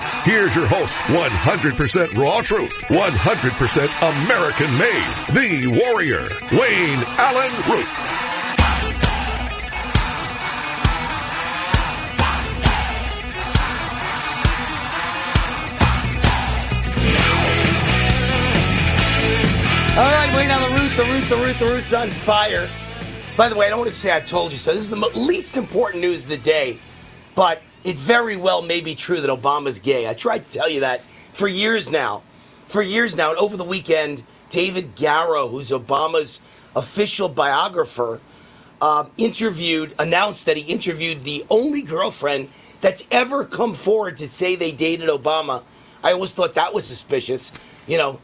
Here's your host, 100% raw truth, 100% American made, the warrior, Wayne Allyn Root. All right, Wayne on the root, the root, the root, the root's on fire. By the way, I don't want to say I told you so. This is the least important news of the day, but it very well may be true that Obama's gay. I tried to tell you that for years now. For years now. And over the weekend, David Garrow, who's Obama's official biographer, uh, interviewed, announced that he interviewed the only girlfriend that's ever come forward to say they dated Obama. I always thought that was suspicious. You know,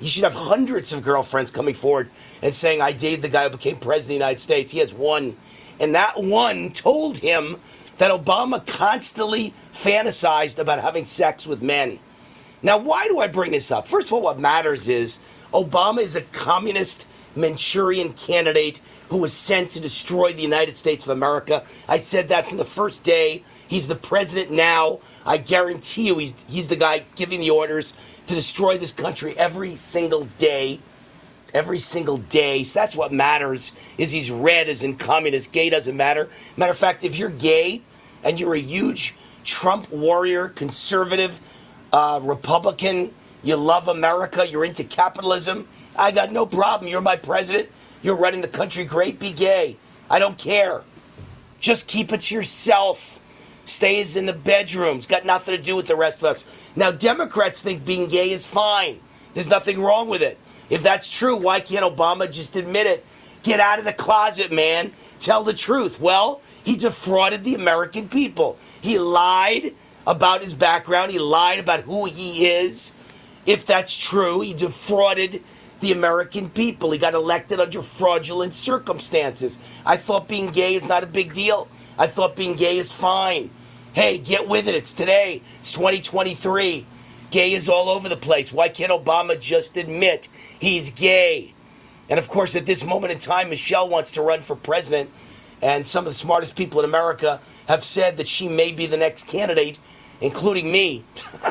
you should have hundreds of girlfriends coming forward and saying, I dated the guy who became president of the United States. He has one. And that one told him that Obama constantly fantasized about having sex with men. Now, why do I bring this up? First of all, what matters is Obama is a communist Manchurian candidate who was sent to destroy the United States of America. I said that from the first day. He's the president now. I guarantee you he's, he's the guy giving the orders to destroy this country every single day. Every single day. So that's what matters is he's red as in communist. Gay doesn't matter. Matter of fact, if you're gay and you're a huge Trump warrior, conservative, uh, Republican, you love America, you're into capitalism, I got no problem. You're my president. You're running the country great. Be gay. I don't care. Just keep it to yourself. Stays in the bedrooms. Got nothing to do with the rest of us. Now, Democrats think being gay is fine. There's nothing wrong with it. If that's true, why can't Obama just admit it? Get out of the closet, man. Tell the truth. Well, he defrauded the American people. He lied about his background, he lied about who he is. If that's true, he defrauded the American people. He got elected under fraudulent circumstances. I thought being gay is not a big deal. I thought being gay is fine. Hey, get with it. It's today. It's 2023. Gay is all over the place. Why can't Obama just admit he's gay? And of course, at this moment in time, Michelle wants to run for president. And some of the smartest people in America have said that she may be the next candidate, including me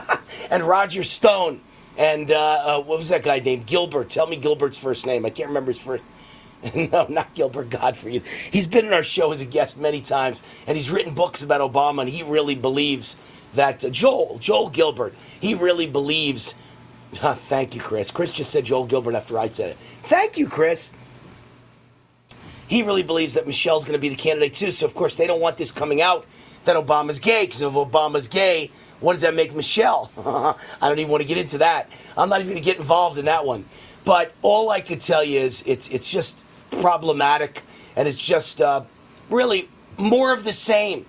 [laughs] and Roger Stone. And uh, uh, what was that guy named? Gilbert. Tell me Gilbert's first name. I can't remember his first. [laughs] no, not Gilbert Gottfried. He's been in our show as a guest many times, and he's written books about Obama, and he really believes that uh, Joel, Joel Gilbert, he really believes. Uh, [laughs] thank you, Chris. Chris just said Joel Gilbert after I said it. Thank you, Chris. he really believes that Michelle's going to be the candidate too. So of course they don't want this coming out that Obama's gay because if Obama's gay, what does that make Michelle? [laughs] I don't even want to get into that. I'm not even going to get involved in that one. But all I could tell you is it's it's just problematic and it's just uh, really more of the same.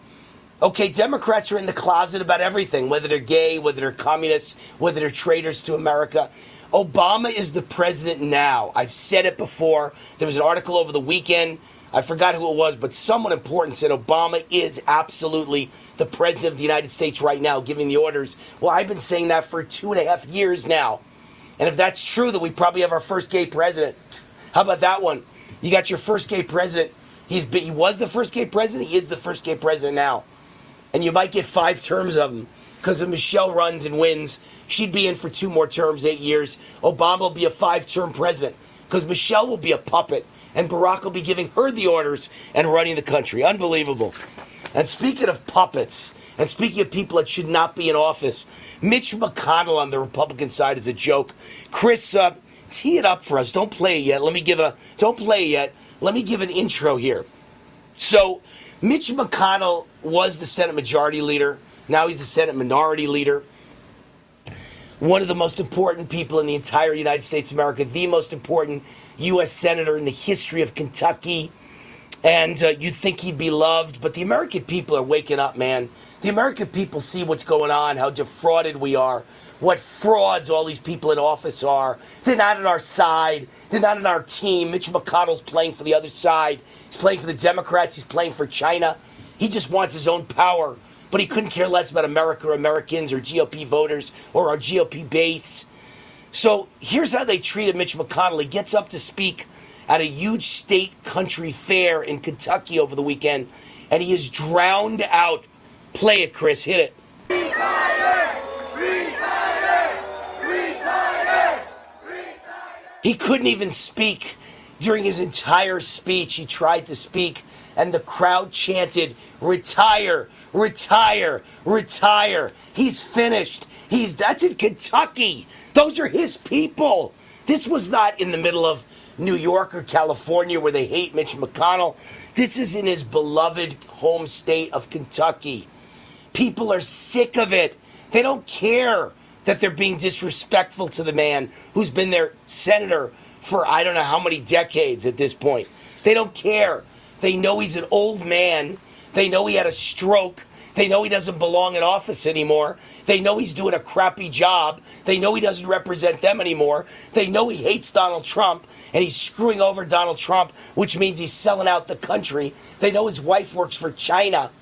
Okay, Democrats are in the closet about everything, whether they're gay, whether they're communists, whether they're traitors to America. Obama is the president now. I've said it before. There was an article over the weekend. I forgot who it was, but someone important said Obama is absolutely the president of the United States right now, giving the orders. Well, I've been saying that for two and a half years now. And if that's true, then we probably have our first gay president. How about that one? You got your first gay president. He's been, he was the first gay president. He is the first gay president now, and you might get five terms of them. because if Michelle runs and wins, she'd be in for two more terms, eight years. Obama will be a five-term president because Michelle will be a puppet, and Barack will be giving her the orders and running the country. Unbelievable. And speaking of puppets, and speaking of people that should not be in office, Mitch McConnell on the Republican side is a joke. Chris, uh, tee it up for us. Don't play it yet. Let me give a. Don't play it yet. Let me give an intro here. So, Mitch McConnell was the Senate Majority Leader. Now he's the Senate Minority Leader. One of the most important people in the entire United States of America, the most important U.S. Senator in the history of Kentucky. And uh, you'd think he'd be loved, but the American people are waking up, man. The American people see what's going on, how defrauded we are, what frauds all these people in office are. They're not on our side. They're not on our team. Mitch McConnell's playing for the other side. He's playing for the Democrats. He's playing for China. He just wants his own power, but he couldn't care less about America or Americans or GOP voters or our GOP base. So here's how they treated Mitch McConnell. He gets up to speak at a huge state country fair in Kentucky over the weekend, and he is drowned out. Play it, Chris. Hit it. He couldn't even speak during his entire speech. He tried to speak, and the crowd chanted, Retire, retire, retire. He's finished. He's that's in Kentucky. Those are his people. This was not in the middle of New York or California where they hate Mitch McConnell. This is in his beloved home state of Kentucky. People are sick of it. They don't care that they're being disrespectful to the man who's been their senator for I don't know how many decades at this point. They don't care. They know he's an old man. They know he had a stroke. They know he doesn't belong in office anymore. They know he's doing a crappy job. They know he doesn't represent them anymore. They know he hates Donald Trump and he's screwing over Donald Trump, which means he's selling out the country. They know his wife works for China.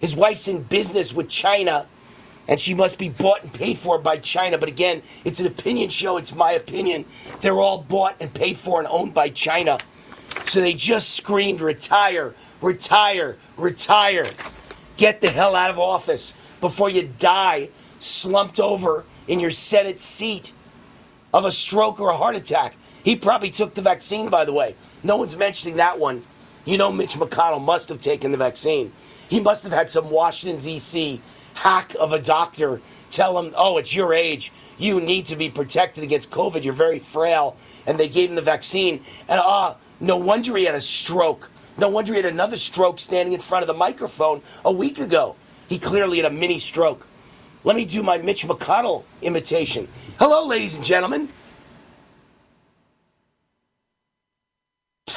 His wife's in business with China and she must be bought and paid for by China. But again, it's an opinion show. It's my opinion. They're all bought and paid for and owned by China. So they just screamed, retire, retire, retire. Get the hell out of office before you die slumped over in your Senate seat of a stroke or a heart attack. He probably took the vaccine, by the way. No one's mentioning that one. You know, Mitch McConnell must have taken the vaccine. He must have had some Washington, D.C. hack of a doctor tell him, oh, it's your age. You need to be protected against COVID. You're very frail. And they gave him the vaccine. And ah, uh, no wonder he had a stroke. No wonder he had another stroke standing in front of the microphone a week ago. He clearly had a mini stroke. Let me do my Mitch McConnell imitation. Hello, ladies and gentlemen. [laughs]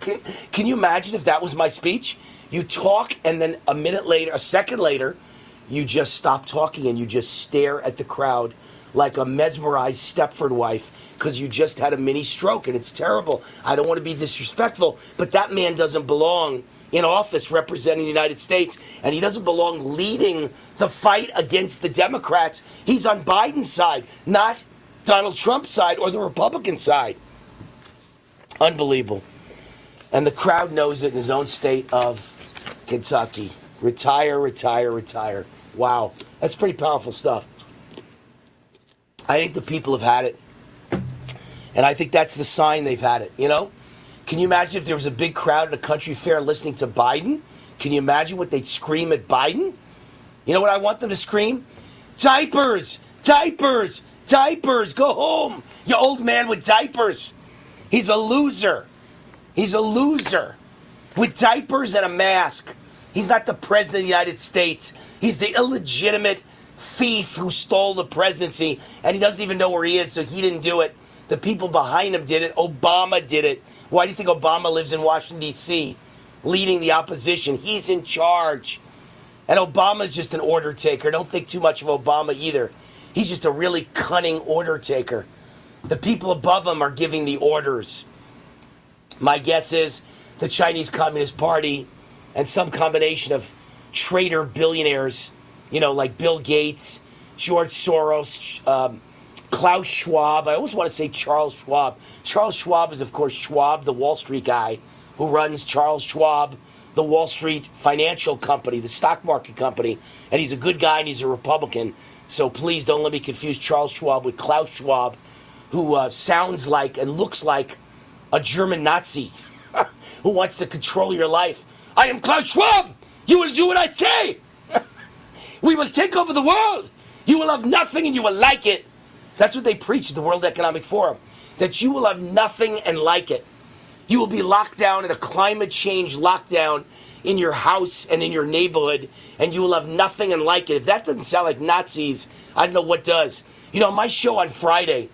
can, can you imagine if that was my speech? You talk, and then a minute later, a second later, you just stop talking and you just stare at the crowd like a mesmerized Stepford wife because you just had a mini stroke and it's terrible. I don't want to be disrespectful, but that man doesn't belong in office representing the United States, and he doesn't belong leading the fight against the Democrats. He's on Biden's side, not Donald Trump's side or the Republican side. Unbelievable. And the crowd knows it in his own state of Kentucky. Retire, retire, retire. Wow. That's pretty powerful stuff. I think the people have had it. And I think that's the sign they've had it, you know? Can you imagine if there was a big crowd at a country fair listening to Biden? Can you imagine what they'd scream at Biden? You know what I want them to scream? Diapers! Diapers! Diapers! Go home! You old man with diapers! He's a loser. He's a loser with diapers and a mask. He's not the president of the United States. He's the illegitimate thief who stole the presidency, and he doesn't even know where he is, so he didn't do it. The people behind him did it. Obama did it. Why do you think Obama lives in Washington, D.C., leading the opposition? He's in charge. And Obama's just an order taker. Don't think too much of Obama either. He's just a really cunning order taker. The people above him are giving the orders. My guess is the Chinese Communist Party and some combination of traitor billionaires, you know, like Bill Gates, George Soros, um, Klaus Schwab. I always want to say Charles Schwab. Charles Schwab is, of course, Schwab, the Wall Street guy who runs Charles Schwab, the Wall Street financial company, the stock market company. And he's a good guy and he's a Republican. So please don't let me confuse Charles Schwab with Klaus Schwab, who uh, sounds like and looks like a German Nazi [laughs] who wants to control your life. I am Klaus Schwab. You will do what I say. we will take over the world. You will have nothing and you will like it. That's what they preach at the World Economic Forum. That you will have nothing and like it. You will be locked down in a climate change lockdown in your house and in your neighborhood, and you will have nothing and like it. If that doesn't sound like Nazis, I don't know what does. You know, my show on Friday,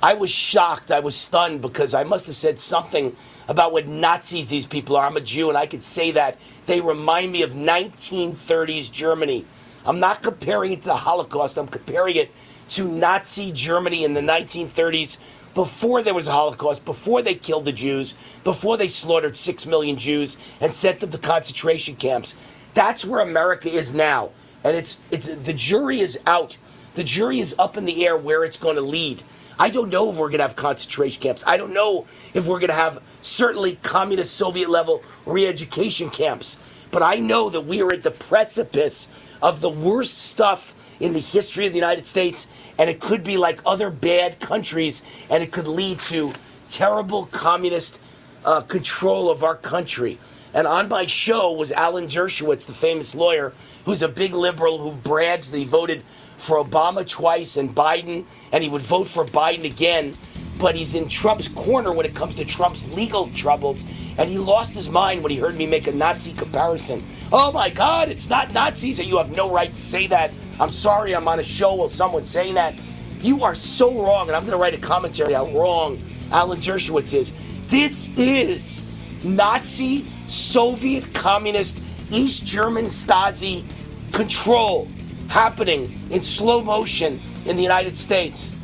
I was shocked. I was stunned because I must have said something about what Nazis these people are. I'm a Jew, and I could say that. They remind me of 1930s Germany. I'm not comparing it to the Holocaust, I'm comparing it to Nazi Germany in the 1930s before there was a Holocaust, before they killed the Jews, before they slaughtered six million Jews and sent them to concentration camps. That's where America is now. And it's, it's the jury is out. The jury is up in the air where it's going to lead. I don't know if we're going to have concentration camps. I don't know if we're going to have certainly communist Soviet level re education camps. But I know that we are at the precipice of the worst stuff in the history of the United States, and it could be like other bad countries, and it could lead to terrible communist uh, control of our country. And on my show was Alan Dershowitz, the famous lawyer, who's a big liberal who brags that he voted for Obama twice and Biden, and he would vote for Biden again. But he's in Trump's corner when it comes to Trump's legal troubles, and he lost his mind when he heard me make a Nazi comparison. Oh my God, it's not Nazis, and you have no right to say that. I'm sorry I'm on a show with someone saying that. You are so wrong, and I'm going to write a commentary how wrong Alan Dershowitz is. This is Nazi, Soviet, Communist, East German Stasi control happening in slow motion in the United States.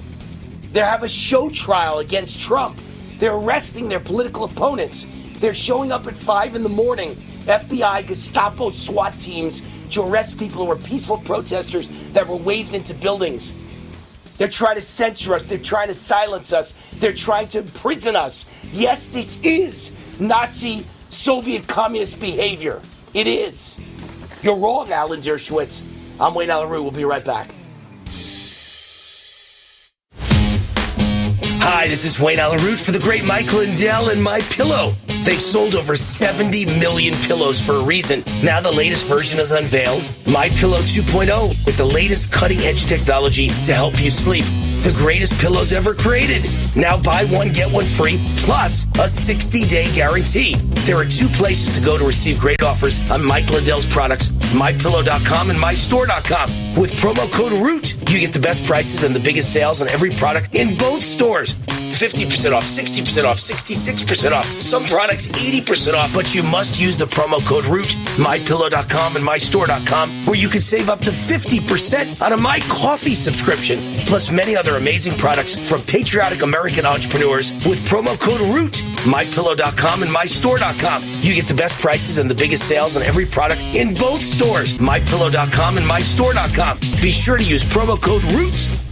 They have a show trial against Trump. They're arresting their political opponents. They're showing up at 5 in the morning, FBI, Gestapo, SWAT teams to arrest people who were peaceful protesters that were waved into buildings. They're trying to censor us. They're trying to silence us. They're trying to imprison us. Yes, this is Nazi Soviet communist behavior. It is. You're wrong, Alan Dershowitz. I'm Wayne Root. We'll be right back. Hi, this is Wayne Allyn Root for the great Mike Lindell and My Pillow. They've sold over 70 million pillows for a reason. Now the latest version is unveiled, My Pillow 2.0, with the latest cutting-edge technology to help you sleep. The greatest pillows ever created. Now buy one, get one free, plus a 60-day guarantee. There are two places to go to receive great offers on Mike Lindell's products, MyPillow.com and MyStore.com. With promo code ROOT, you get the best prices and the biggest sales on every product in both stores. 50% off, 60% off, 66% off. Some products 80% off, but you must use the promo code ROOT, mypillow.com and mystore.com, where you can save up to 50% on a My Coffee subscription, plus many other amazing products from patriotic American entrepreneurs with promo code ROOT, mypillow.com and mystore.com. You get the best prices and the biggest sales on every product in both stores, mypillow.com and mystore.com. Be sure to use promo code ROOT.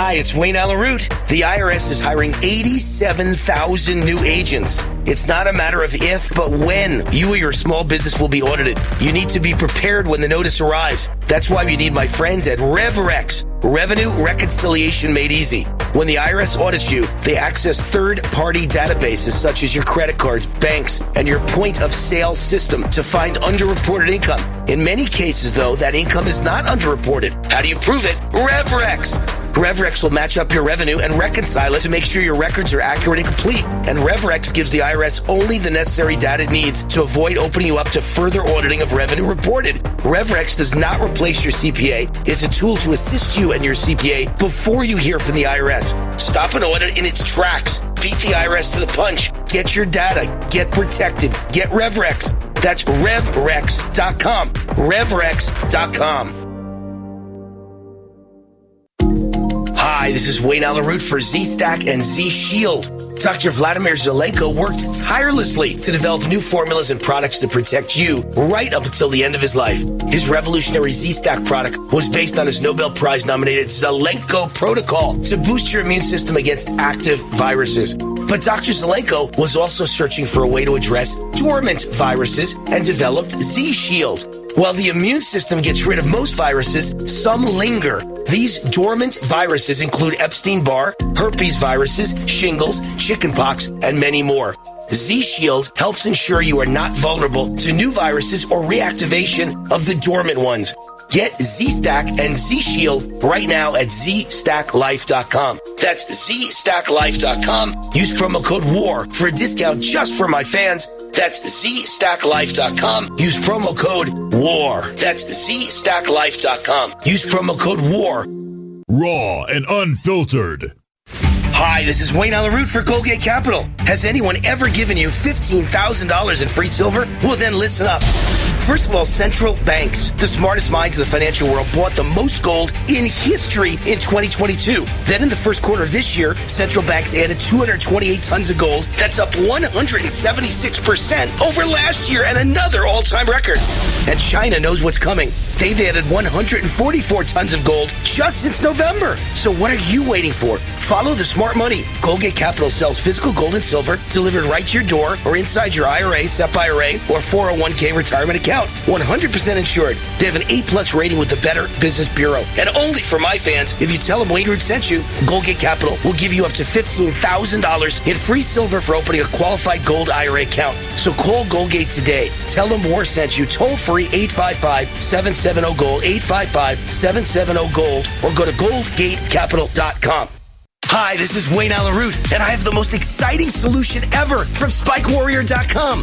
Hi, it's Wayne Allyn Root. The IRS is hiring 87,000 new agents. It's not a matter of if, but when you or your small business will be audited. You need to be prepared when the notice arrives. That's why you need my friends at RevRex. Revenue reconciliation made easy. When the IRS audits you, they access third party databases such as your credit cards, banks, and your point of sale system to find underreported income. In many cases, though, that income is not underreported. How do you prove it? RevRex. RevRex will match up your revenue and reconcile it to make sure your records are accurate and complete. And RevRex gives the IRS only the necessary data it needs to avoid opening you up to further auditing of revenue reported. RevRex does not replace your CPA. It's a tool to assist you and your CPA before you hear from the IRS. Stop an audit in its tracks. Beat the IRS to the punch. Get your data. Get protected. Get RevRex. That's RevRex.com. RevRex.com. Hi, this is Wayne Allyn Root for Z-Stack and Z-Shield. Dr. Vladimir Zelenko worked tirelessly to develop new formulas and products to protect you right up until the end of his life. His revolutionary Z-Stack product was based on his Nobel Prize nominated Zelenko protocol to boost your immune system against active viruses. But Dr. Zelenko was also searching for a way to address dormant viruses and developed Z-Shield. While the immune system gets rid of most viruses, some linger. These dormant viruses include Epstein Barr, herpes viruses, shingles, chickenpox, and many more. Z Shield helps ensure you are not vulnerable to new viruses or reactivation of the dormant ones. Get Z Stack and Z Shield right now at ZStackLife.com. That's ZStackLife.com. Use promo code WAR for a discount just for my fans. That's ZStackLife.com. Use promo code WAR. That's ZStackLife.com. Use promo code WAR. Raw and unfiltered. Hi, this is Wayne Allyn Root for Goldgate Capital. Has anyone ever given you $15,000 in free silver? Well, then listen up. First of all, central banks, the smartest minds of the financial world, bought the most gold in history in 2022. Then in the first quarter of this year, central banks added 228 tons of gold. That's up 176% over last year and another all time record. And China knows what's coming. They've added 144 tons of gold just since November. So what are you waiting for? Follow the smart money. Goldgate Capital sells physical gold and silver delivered right to your door or inside your IRA, SEP IRA, or 401k retirement account. 100% insured. They have an A plus rating with the Better Business Bureau. And only for my fans, if you tell them Wayne Root sent you, Goldgate Capital will give you up to $15,000 in free silver for opening a qualified gold IRA account. So call Goldgate today. Tell them War sent you toll free 855 770 Gold, 855 770 Gold, or go to goldgatecapital.com. Hi, this is Wayne Allyn Root, and I have the most exciting solution ever from SpikeWarrior.com.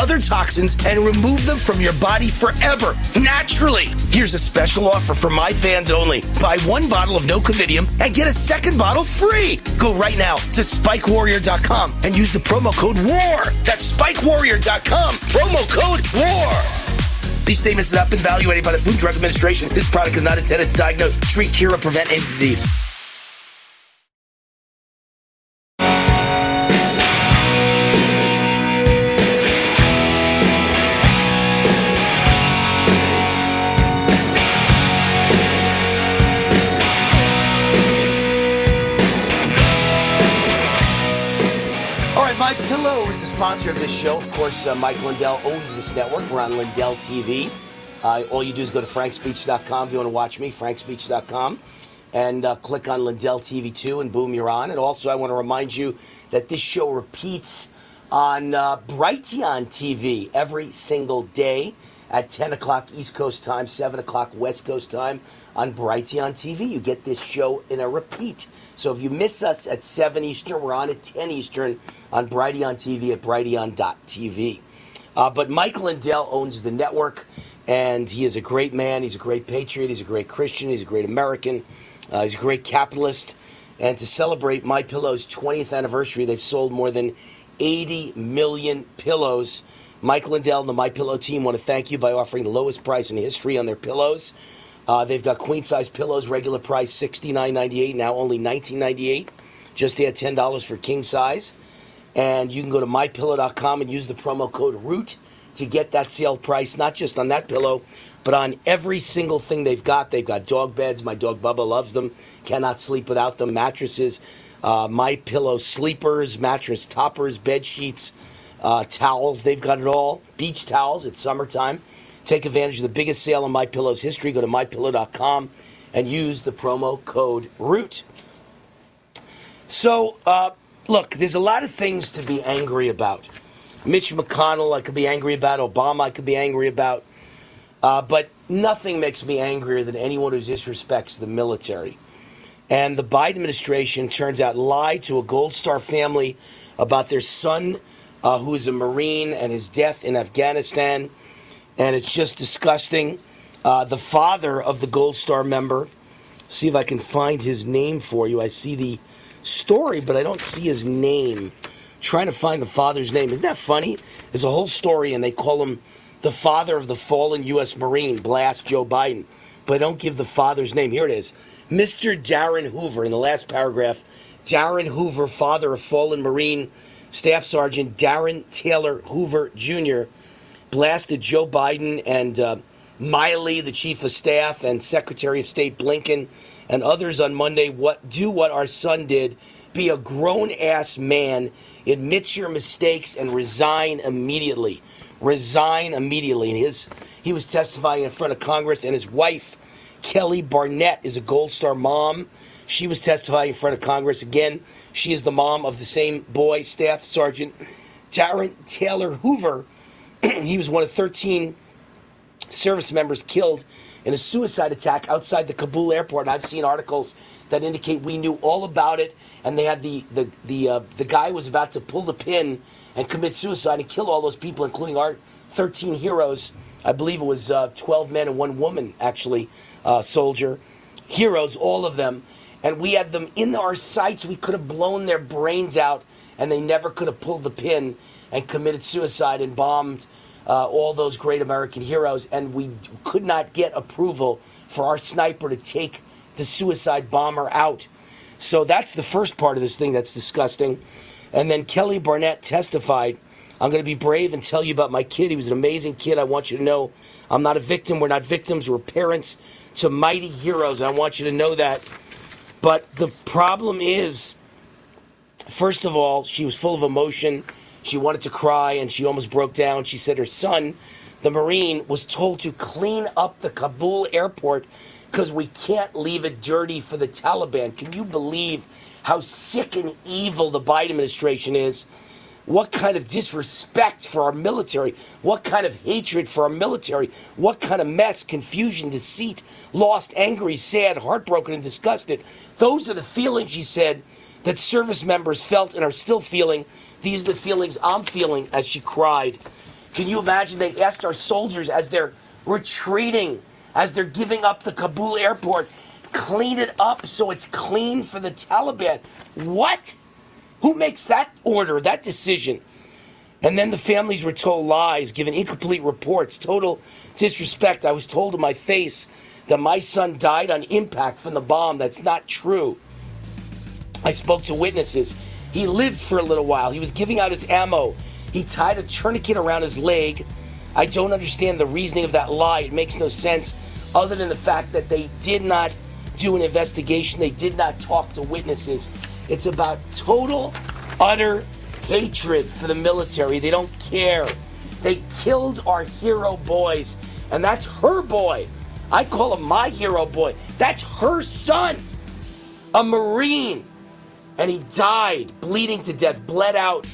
other toxins and remove them from your body forever, naturally. Here's a special offer for my fans only. Buy one bottle of Nocovidium and get a second bottle free. Go right now to spikewarrior.com and use the promo code WAR. That's spikewarrior.com, promo code WAR. These statements have not been evaluated by the Food Drug Administration. This product is not intended to diagnose, treat, cure, or prevent any disease. Sponsor of this show. Of course, uh, Mike Lindell owns this network. We're on Lindell TV. Uh, all you do is go to frankspeech.com if you want to watch me, frankspeech.com, and uh, click on Lindell TV 2, and boom, you're on. And also, I want to remind you that this show repeats on uh, Brighteon TV every single day at 10 o'clock East Coast time, 7 o'clock West Coast time on Brighteon TV. You get this show in a repeat. So if you miss us at 7 Eastern, we're on at 10 Eastern on Brighteon TV at brighteon.tv. Uh, but Mike Lindell owns the network, and he is a great man. He's a great patriot. He's a great Christian. He's a great American. Uh, he's a great capitalist. And to celebrate My Pillow's 20th anniversary, they've sold more than 80 million pillows. Mike Lindell and the My Pillow team want to thank you by offering the lowest price in history on their pillows. Uh, they've got queen size pillows, regular price sixty nine ninety eight, now only nineteen ninety eight. Just add ten dollars for king size, and you can go to mypillow.com and use the promo code Root to get that sale price, not just on that pillow, but on every single thing they've got. They've got dog beds. My dog Bubba loves them. Cannot sleep without them. Mattresses, uh, my pillow sleepers, mattress toppers, bed sheets, uh, towels. They've got it all. Beach towels. It's summertime. Take advantage of the biggest sale in My Pillow's history. Go to mypillow.com and use the promo code ROOT. So, uh, look, there's a lot of things to be angry about. Mitch McConnell, I could be angry about. Obama, I could be angry about. Uh, but nothing makes me angrier than anyone who disrespects the military. And the Biden administration turns out lied to a Gold Star family about their son, uh, who is a Marine, and his death in Afghanistan. And it's just disgusting. Uh, the father of the Gold Star member, see if I can find his name for you. I see the story, but I don't see his name. Trying to find the father's name. Isn't that funny? There's a whole story, and they call him the father of the fallen U.S. Marine, blast Joe Biden. But I don't give the father's name. Here it is Mr. Darin Hoover, in the last paragraph. Darin Hoover, father of fallen Marine Staff Sergeant Darin Taylor Hoover Jr., blasted Joe Biden and uh, Milley, the chief of staff, and Secretary of State Blinken and others on Monday. What do what our son did? Be a grown ass man, admit your mistakes, and resign immediately. Resign immediately. And his he was testifying in front of Congress, and his wife, Kelly Barnett, is a Gold Star mom. She was testifying in front of Congress again. She is the mom of the same boy, Staff Sergeant Darin Taylor Hoover. [clears throat] he was one of 13 service members killed in a suicide attack outside the Kabul airport. And I've seen articles that indicate we knew all about it, and they had the the the uh, the guy was about to pull the pin and commit suicide and kill all those people, including our 13 heroes. I believe it was uh, 12 men and one woman, actually, uh, soldier heroes, all of them. And we had them in our sights. We could have blown their brains out, and they never could have pulled the pin and committed suicide and bombed uh, all those great American heroes, and we could not get approval for our sniper to take the suicide bomber out. So that's the first part of this thing that's disgusting. And then Kelly Barnett testified. I'm going to be brave and tell you about my kid. He was an amazing kid. I want you to know I'm not a victim. We're not victims. We're parents to mighty heroes. I want you to know that. But the problem is, first of all, she was full of emotion. She wanted to cry and she almost broke down. She said her son, the Marine, was told to clean up the Kabul airport because we can't leave it dirty for the Taliban. Can you believe how sick and evil the Biden administration is? What kind of disrespect for our military? What kind of hatred for our military? What kind of mess, confusion, deceit, lost, angry, sad, heartbroken, and disgusted? Those are the feelings, she said, that service members felt and are still feeling. These are the feelings I'm feeling as she cried. Can you imagine? They asked our soldiers as they're retreating, as they're giving up the Kabul airport, clean it up so it's clean for the Taliban. What? Who makes that order, that decision? And then the families were told lies, given incomplete reports, total disrespect. I was told to my face that my son died on impact from the bomb. That's not true. I spoke to witnesses. He lived for a little while. He was giving out his ammo. He tied a tourniquet around his leg. I don't understand the reasoning of that lie. It makes no sense other than the fact that they did not do an investigation. They did not talk to witnesses. It's about total, utter hatred for the military. They don't care. They killed our hero boys, and that's her boy. I call him my hero boy. That's her son, a Marine. And he died, bleeding to death, bled out,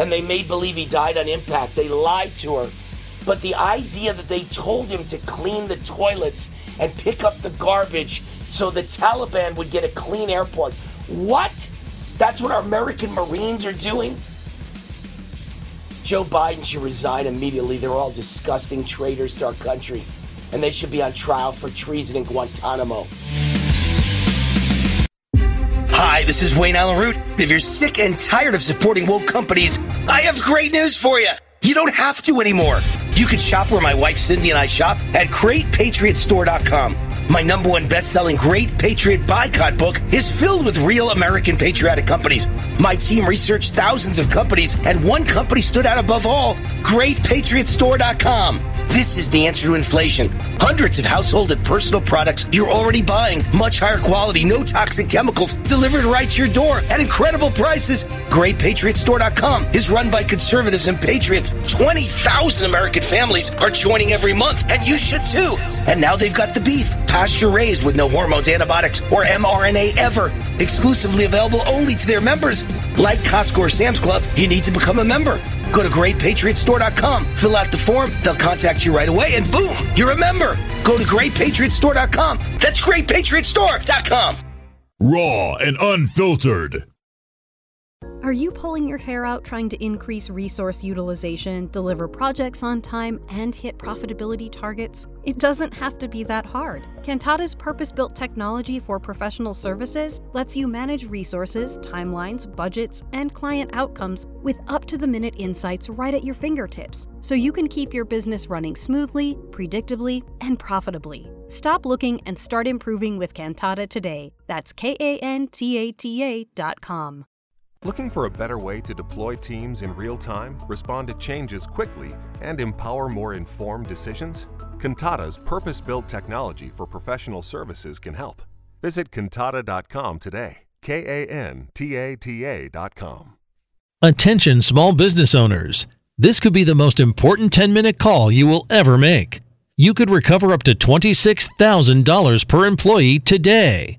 and they made believe he died on impact. They lied to her. But the idea that they told him to clean the toilets and pick up the garbage so the Taliban would get a clean airport. What? That's what our American Marines are doing? Joe Biden should resign immediately. They're all disgusting traitors to our country, and they should be on trial for treason in Guantanamo. Hi, this is Wayne Allyn Root. If you're sick and tired of supporting woke companies, I have great news for you. You don't have to anymore. You can shop where my wife Cindy and I shop at GreatPatriotStore.com. My number one best-selling Great Patriot Boycott book is filled with real American patriotic companies. My team researched thousands of companies, and one company stood out above all: GreatPatriotStore.com. This is the answer to inflation. Hundreds of household and personal products you're already buying, much higher quality, no toxic chemicals, delivered right to your door at incredible prices. GreatPatriotStore.com is run by conservatives and patriots. 20,000 American families are joining every month, and you should too. And now they've got the beef, pasture raised with no hormones, antibiotics, or mRNA ever. Exclusively available only to their members. Like Costco or Sam's Club, you need to become a member. Go to greatpatriotstore.com, fill out the form, they'll contact you right away, and boom, you're a member. Go to greatpatriotstore.com. That's greatpatriotstore.com. Raw and unfiltered. Are you pulling your hair out trying to increase resource utilization, deliver projects on time, and hit profitability targets? It doesn't have to be that hard. Kantata's purpose built technology for professional services lets you manage resources, timelines, budgets, and client outcomes with up to the minute insights right at your fingertips, so you can keep your business running smoothly, predictably, and profitably. Stop looking and start improving with Cantata today. That's K A N T A T A dot com. Looking for a better way to deploy teams in real time, respond to changes quickly, and empower more informed decisions? Kantata's purpose built technology for professional services can help. Visit kantata.com today. K A N T A T A.com. Attention, small business owners. This could be the most important 10 minute call you will ever make. You could recover up to $26,000 per employee today.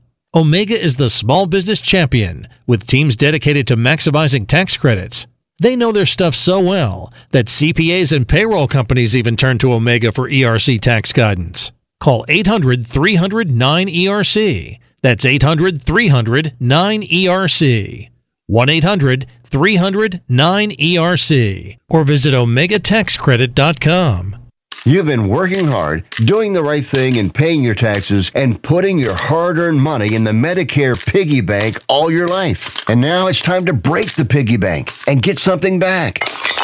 Omega is the small business champion with teams dedicated to maximizing tax credits. They know their stuff so well that CPAs and payroll companies even turn to Omega for ERC tax guidance. Call 800 300 9ERC. That's 800 300 9ERC. 1 800 300 9ERC. Or visit OmegaTaxCredit.com. You've been working hard, doing the right thing, and paying your taxes, and putting your hard earned money in the Medicare piggy bank all your life. And now it's time to break the piggy bank and get something back.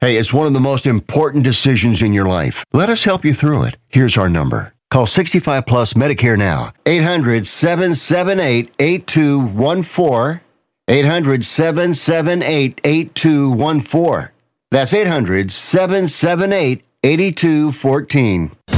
Hey, it's one of the most important decisions in your life. Let us help you through it. Here's our number. Call 65 Plus Medicare now. 800 778 8214. 800 778 8214. That's 800 778 8214.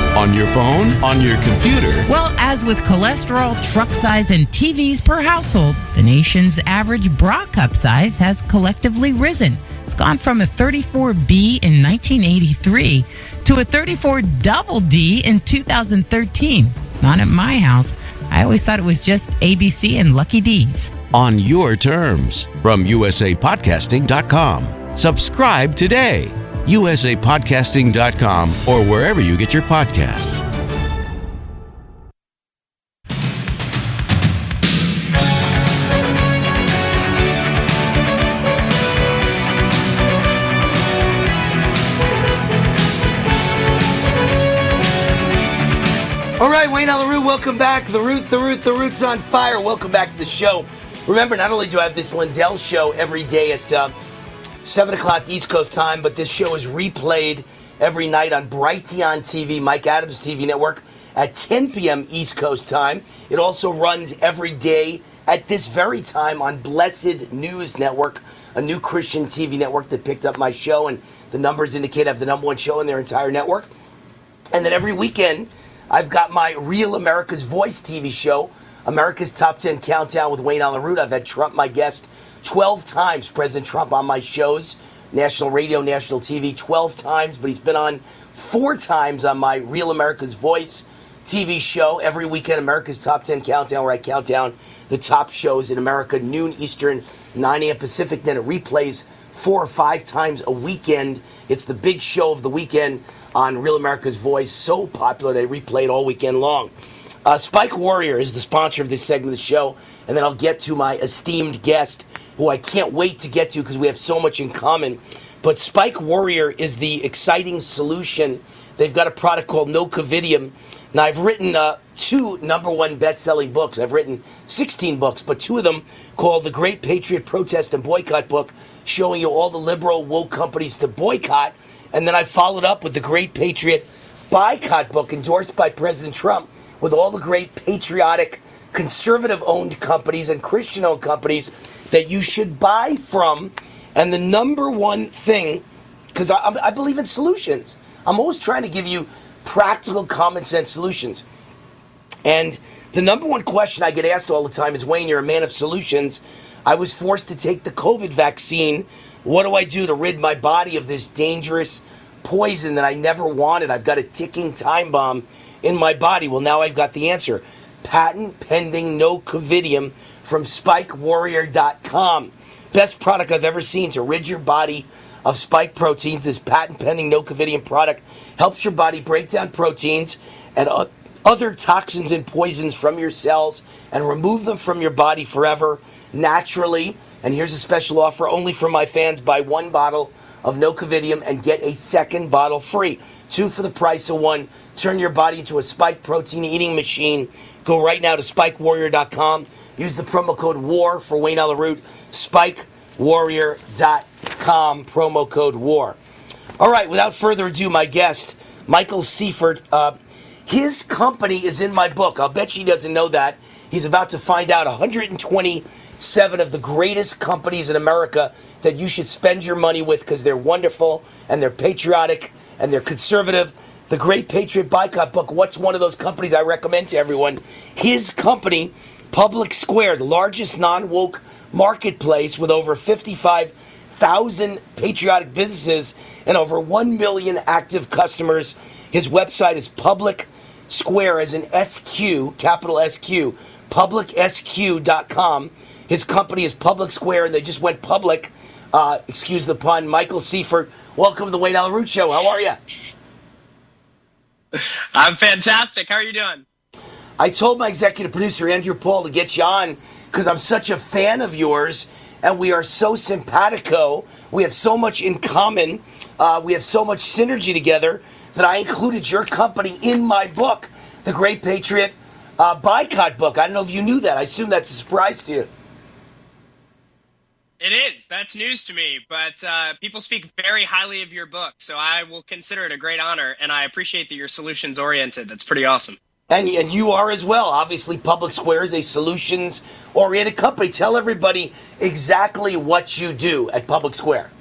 On your phone, on your computer. Well, as with cholesterol, truck size, and TVs per household, the nation's average bra cup size has collectively risen. It's gone from a 34B in 1983 to a 34 double D in 2013. Not at my house. I always thought it was just ABC and Lucky D's. On your terms from usapodcasting.com. Subscribe today. usapodcasting.com or wherever you get your podcasts. All right, Wayne Allyn Root, welcome back. The Root, the Root, the Root's on fire. Welcome back to the show. Remember, not only do I have this Lindell show every day at uh, 7 o'clock East Coast time, but this show is replayed every night on Brighteon TV, Mike Adams TV network, at 10 p.m. East Coast time. It also runs every day at this very time on Blessed News Network, a new Christian TV network that picked up my show, and the numbers indicate I have the number one show in their entire network. And then every weekend, I've got my Real America's Voice TV show, America's Top 10 Countdown with Wayne Allyn Root. I've had Trump my guest 12 times, President Trump on my shows, national radio, national TV, 12 times, but he's been on four times on my Real America's Voice TV show every weekend, America's Top 10 Countdown, where I count down the top shows in America, noon Eastern, 9 a.m. Pacific. Then it replays four or five times a weekend. It's the big show of the weekend on Real America's Voice. So popular, they replay it all weekend long. Uh, Spike Warrior is the sponsor of this segment of the show, and then I'll get to my esteemed guest, who I can't wait to get to because we have so much in common. But Spike Warrior is the exciting solution. They've got a product called No Covidium. Now, I've written uh, two number one best selling books. I've written 16 books, but two of them called The Great Patriot Protest and Boycott book, showing you all the liberal woke companies to boycott. And then I followed up with The Great Patriot Boycott book, endorsed by President Trump, with all the great patriotic, conservative owned companies and Christian owned companies that you should buy from. And the number one thing, because I, I believe in solutions, I'm always trying to give you practical, common sense solutions. And the number one question I get asked all the time is Wayne, you're a man of solutions. I was forced to take the COVID vaccine. What do I do to rid my body of this dangerous poison that I never wanted? I've got a ticking time bomb in my body. Well, now I've got the answer. Patent pending no covidium from spikewarrior.com. Best product I've ever seen to rid your body of spike proteins. This patent pending no covidium product helps your body break down proteins and other toxins and poisons from your cells and remove them from your body forever naturally. And here's a special offer only for my fans buy one bottle of no covidium and get a second bottle free. Two for the price of one. Turn your body into a spike protein eating machine. Go right now to spikewarrior.com. Use the promo code WAR for Wayne Allyn Root. Spikewarrior.com, promo code WAR. All right, without further ado, my guest, Michael Seifert. Uh, his company is in my book. I'll bet she doesn't know that. He's about to find out 127 of the greatest companies in America that you should spend your money with because they're wonderful and they're patriotic and they're conservative. The Great Patriot Boycott book, what's one of those companies I recommend to everyone? His company, Public Square, the largest non woke marketplace with over 55,000 patriotic businesses and over 1 million active customers. His website is Public Square as an SQ, capital SQ, publicsq.com. His company is Public Square, and they just went public. Uh, excuse the pun. Michael Seifert, welcome to the Wayne Root Show. How are you? I'm fantastic. How are you doing? I told my executive producer, Andrew Paul, to get you on because I'm such a fan of yours and we are so simpatico. We have so much in common. Uh, we have so much synergy together that I included your company in my book, The Great Patriot uh, Boycott book. I don't know if you knew that. I assume that's a surprise to you. It is. That's news to me. But uh, people speak very highly of your book, so I will consider it a great honor. And I appreciate that you're solutions oriented. That's pretty awesome. And, and you are as well. Obviously, Public Square is a solutions oriented company. Tell everybody exactly what you do at Public Square.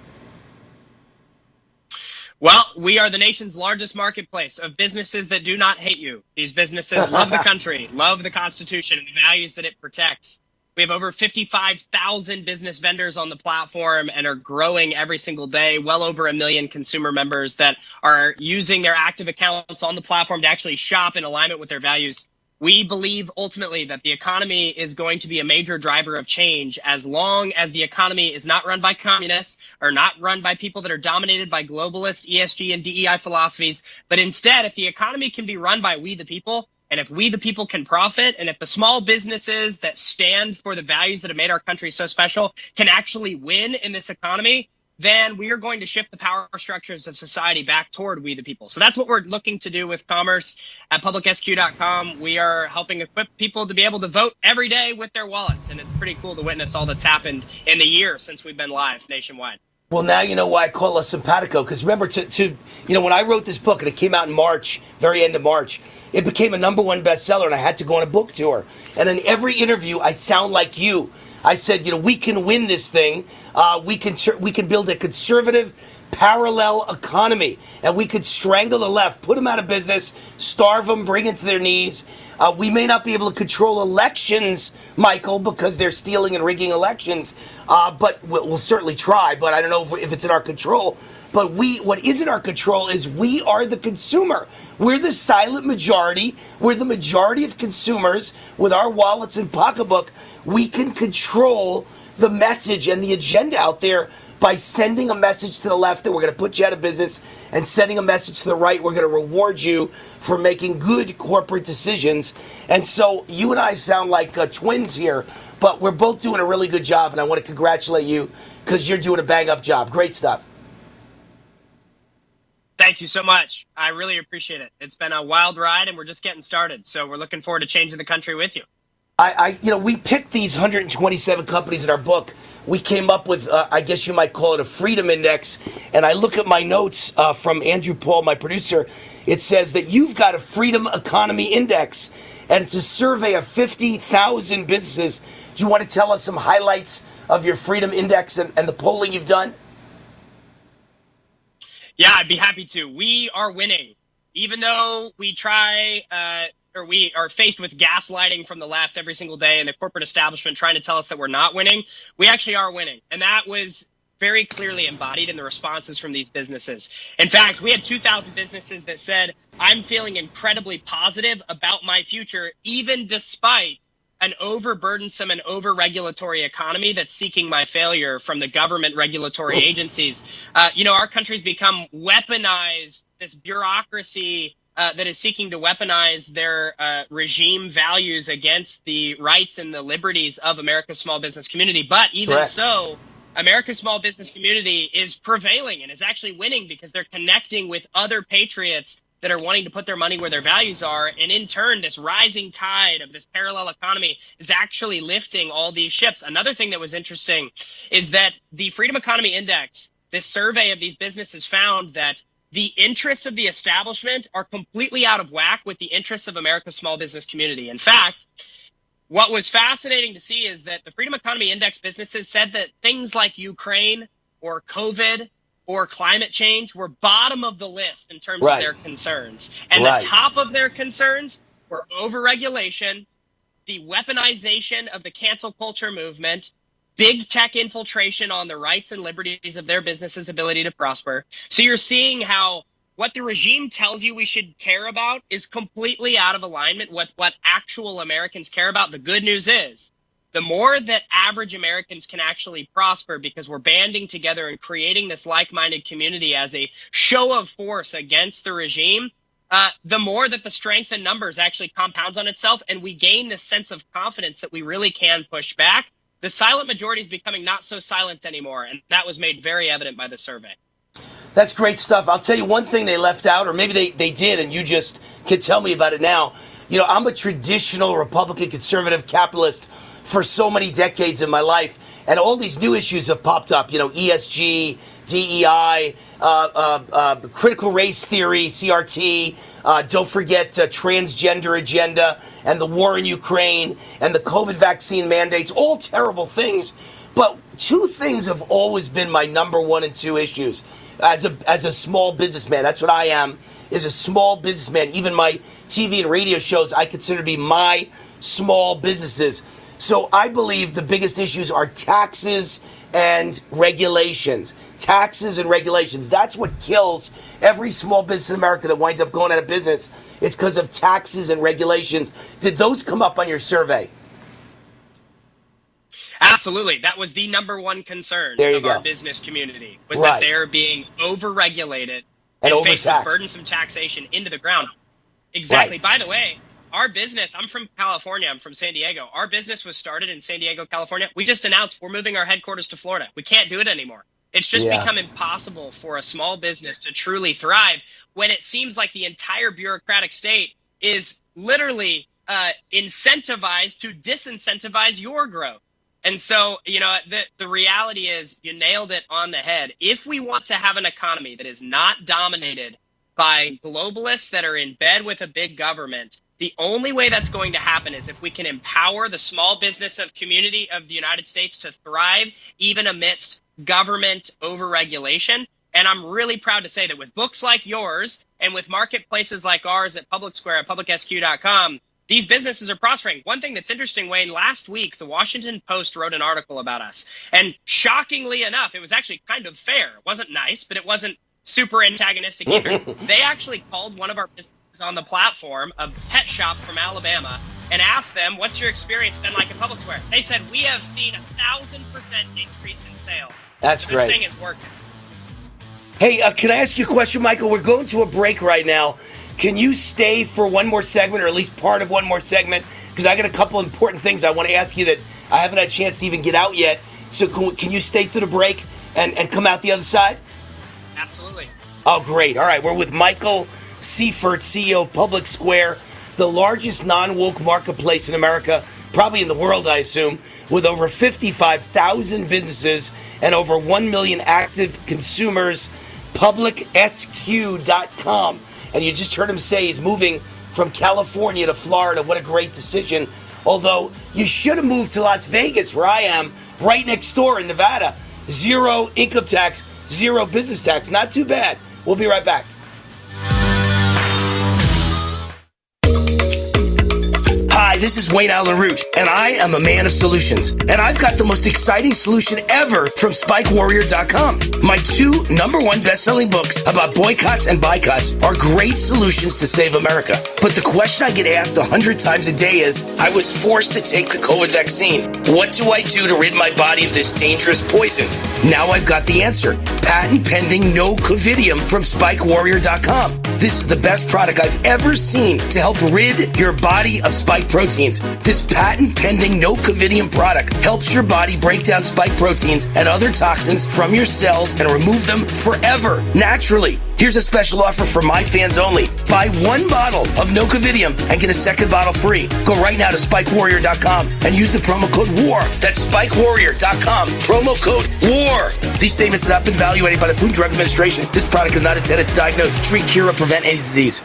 Well, we are the nation's largest marketplace of businesses that do not hate you. These businesses love the [laughs] country, love the Constitution, and the values that it protects. We have over 55,000 business vendors on the platform and are growing every single day. Well over a million consumer members that are using their active accounts on the platform to actually shop in alignment with their values. We believe ultimately that the economy is going to be a major driver of change as long as the economy is not run by communists or not run by people that are dominated by globalist ESG and DEI philosophies, but instead, if the economy can be run by we the people, and if we, the people, can profit, and if the small businesses that stand for the values that have made our country so special can actually win in this economy, then we are going to shift the power structures of society back toward we the people. So that's what we're looking to do with commerce at publicsq.com. We are helping equip people to be able to vote every day with their wallets. And it's pretty cool to witness all that's happened in the year since we've been live nationwide. Well, now you know why I call us simpatico. Because remember, to, to you know, when I wrote this book and it came out in March, very end of March, it became a number one bestseller, and I had to go on a book tour. And in every interview, I sound like you. I said, you know, we can win this thing. Uh, we can we can build a conservative parallel economy, and we could strangle the left, put them out of business, starve them, bring it to their knees. Uh, we may not be able to control elections, Michael, because they're stealing and rigging elections, uh, but we'll, we'll, certainly try. But I don't know if, if it's in our control. But we, what is in our control is we are the consumer. We're the silent majority. We're the majority of consumers with our wallets and pocketbook. We can control the message and the agenda out there by sending a message to the left that we're going to put you out of business and sending a message to the right we're going to reward you for making good corporate decisions and so you and i sound like uh, twins here but we're both doing a really good job and i want to congratulate you because you're doing a bang up job great stuff Thank you so much. I really appreciate it. It's been a wild ride and we're just getting started. So we're looking forward to changing the country with you. I, I, you know, we picked these 127 companies in our book. We came up with, uh, I guess you might call it a freedom index. And I look at my notes uh, from Andrew Paul, my producer. It says that you've got a freedom economy index, and it's a survey of 50,000 businesses. Do you want to tell us some highlights of your freedom index and, and the polling you've done? Yeah, I'd be happy to. We are winning, even though we try. Uh, or we are faced with gaslighting from the left every single day and the corporate establishment trying to tell us that we're not winning, we actually are winning. And that was very clearly embodied in the responses from these businesses. In fact, we had 2,000 businesses that said, I'm feeling incredibly positive about my future, even despite an overburdensome and over-regulatory economy that's seeking my failure from the government regulatory agencies. Uh, you know, our country's become weaponized, this bureaucracy uh, that is seeking to weaponize their uh, regime values against the rights and the liberties of America's small business community. But even Correct. so, America's small business community is prevailing and is actually winning because they're connecting with other patriots that are wanting to put their money where their values are. And in turn, this rising tide of this parallel economy is actually lifting all these ships. Another thing that was interesting is that the Freedom Economy Index, this survey of these businesses found that the interests of the establishment are completely out of whack with the interests of America's small business community. In fact, what was fascinating to see is that the Freedom Economy Index businesses said that things like Ukraine or COVID or climate change were bottom of the list in terms right. of their concerns. And right. the top of their concerns were overregulation, the weaponization of the cancel culture movement, big tech infiltration on the rights and liberties of their businesses' ability to prosper. So you're seeing how what the regime tells you we should care about is completely out of alignment with what actual Americans care about. The good news is the more that average Americans can actually prosper because we're banding together and creating this like minded community as a show of force against the regime, uh, the more that the strength in numbers actually compounds on itself and we gain this sense of confidence that we really can push back the silent majority is becoming not so silent anymore, and that was made very evident by the survey. That's great stuff. I'll tell you one thing they left out, or maybe they, they did, and you just can tell me about it now. You know, I'm a traditional Republican conservative capitalist for so many decades in my life, and all these new issues have popped up. You know, ESG, DEI, uh, uh, uh, critical race theory, CRT. Uh, don't forget uh, transgender agenda and the war in Ukraine and the COVID vaccine mandates. All terrible things, but two things have always been my number one and two issues as a as a small businessman. That's what I am. Is a small businessman. Even my TV and radio shows I consider to be my small businesses. So I believe the biggest issues are taxes and regulations. Taxes and regulations. That's what kills every small business in America that winds up going out of business. It's because of taxes and regulations. Did those come up on your survey? Absolutely. That was the number one concern of go. our business community was right. that they're being overregulated and, and faced with burdensome taxation into the ground. Exactly. Right. By the way, our business, I'm from California, I'm from San Diego. Our business was started in San Diego, California. We just announced we're moving our headquarters to Florida. We can't do it anymore. It's just Yeah. become impossible for a small business to truly thrive when it seems like the entire bureaucratic state is literally uh, incentivized to disincentivize your growth. And so, you know, the, the reality is you nailed it on the head. If we want to have an economy that is not dominated by globalists that are in bed with a big government, the only way that's going to happen is if we can empower the small business of community of the United States to thrive even amidst government overregulation. And I'm really proud to say that with books like yours and with marketplaces like ours at Public Square at publicsq.com, these businesses are prospering. One thing that's interesting, Wayne, last week, the Washington Post wrote an article about us. And shockingly enough, it was actually kind of fair. It wasn't nice, but it wasn't super antagonistic either. [laughs] they actually called one of our businesses on the platform, a pet shop from Alabama, and asked them, What's your experience been like in Public Square? They said, We have seen a thousand percent increase in sales. That's this great. thing is working. Hey, uh, can I ask you a question, Michael? We're going to a break right now. Can you stay for one more segment, or at least part of one more segment? Because I got a couple important things I want to ask you that I haven't had a chance to even get out yet. So can, can you stay through the break and, and come out the other side? Absolutely. Oh, great. All right. We're with Michael Seifert, CEO of Public Square, the largest non woke marketplace in America, probably in the world, I assume, with over 55,000 businesses and over 1 million active consumers. PublicSQ.com. And you just heard him say he's moving from California to Florida. What a great decision. Although you should have moved to Las Vegas, where I am, right next door in Nevada. Zero income tax, zero business tax. Not too bad. We'll be right back. This is Wayne Allyn Root, and I am a man of solutions. And I've got the most exciting solution ever from SpikeWarrior.com. My two number one best-selling books about buycotts and boycotts are great solutions to save America. But the question I get asked a hundred times a day is, I was forced to take the COVID vaccine. What do I do to rid my body of this dangerous poison? Now I've got the answer. Patent pending no covidium from SpikeWarrior.com. This is the best product I've ever seen to help rid your body of spike proteins. This patent pending no covidium product helps your body break down spike proteins and other toxins from your cells and remove them forever, naturally. Here's a special offer for my fans only. Buy one bottle of Nocovidium and get a second bottle free. Go right now to SpikeWarrior.com and use the promo code WAR. That's SpikeWarrior.com. Promo code WAR. These statements have not been evaluated by the Food and Drug Administration. This product is not intended to diagnose, treat, cure, or prevent any disease.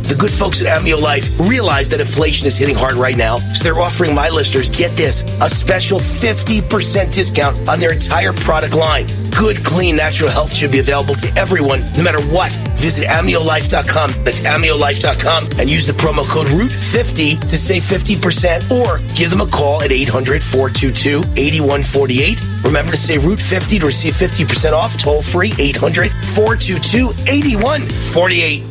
The good folks at Amio Life realize that inflation is hitting hard right now, so they're offering my listeners, get this, a special 50% discount on their entire product line. Good, clean, natural health should be available to everyone, no matter what. Visit AmioLife.com. That's AmioLife.com and use the promo code ROOT50 to save 50% or give them a call at 800 422 8148. Remember to say Root50 to receive 50% off toll free 800 422 8148.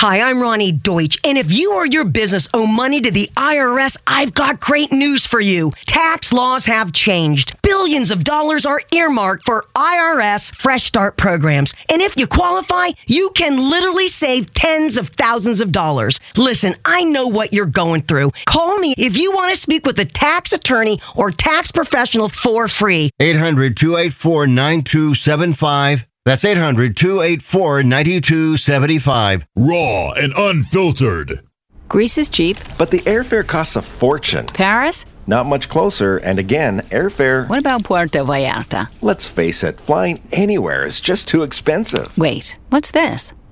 Hi, I'm Ronnie Deutsch, and if you or your business owe money to the IRS, I've got great news for you. Tax laws have changed. Billions of dollars are earmarked for IRS Fresh Start programs. And if you qualify, you can literally save tens of thousands of dollars. Listen, I know what you're going through. Call me if you want to speak with a tax attorney or tax professional for free. 800 284 9275. That's 800 284 9275. Raw and unfiltered. Greece is cheap. But the airfare costs a fortune. Paris? Not much closer, and again, airfare. What about Puerto Vallarta? Let's face it, flying anywhere is just too expensive. Wait, what's this?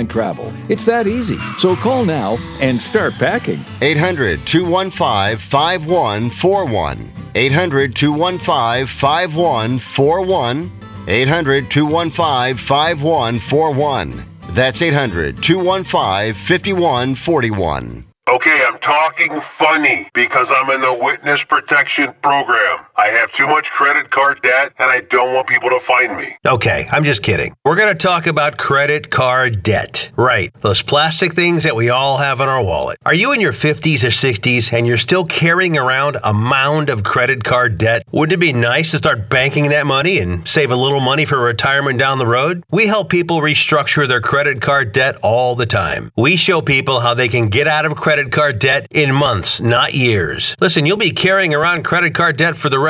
airline travel. It's that easy. So call now and start packing. 800 215 5141. 800 215 5141. 800 215 5141. That's 800 215 5141. Okay, I'm talking funny because I'm in the witness protection program. I have too much credit card debt and I don't want people to find me. Okay, I'm just kidding. We're going to talk about credit card debt. Right, those plastic things that we all have in our wallet. Are you in your 50s or 60s and you're still carrying around a mound of credit card debt? Wouldn't it be nice to start banking that money and save a little money for retirement down the road? We help people restructure their credit card debt all the time. We show people how they can get out of credit card debt in months, not years. Listen, you'll be carrying around credit card debt for the rest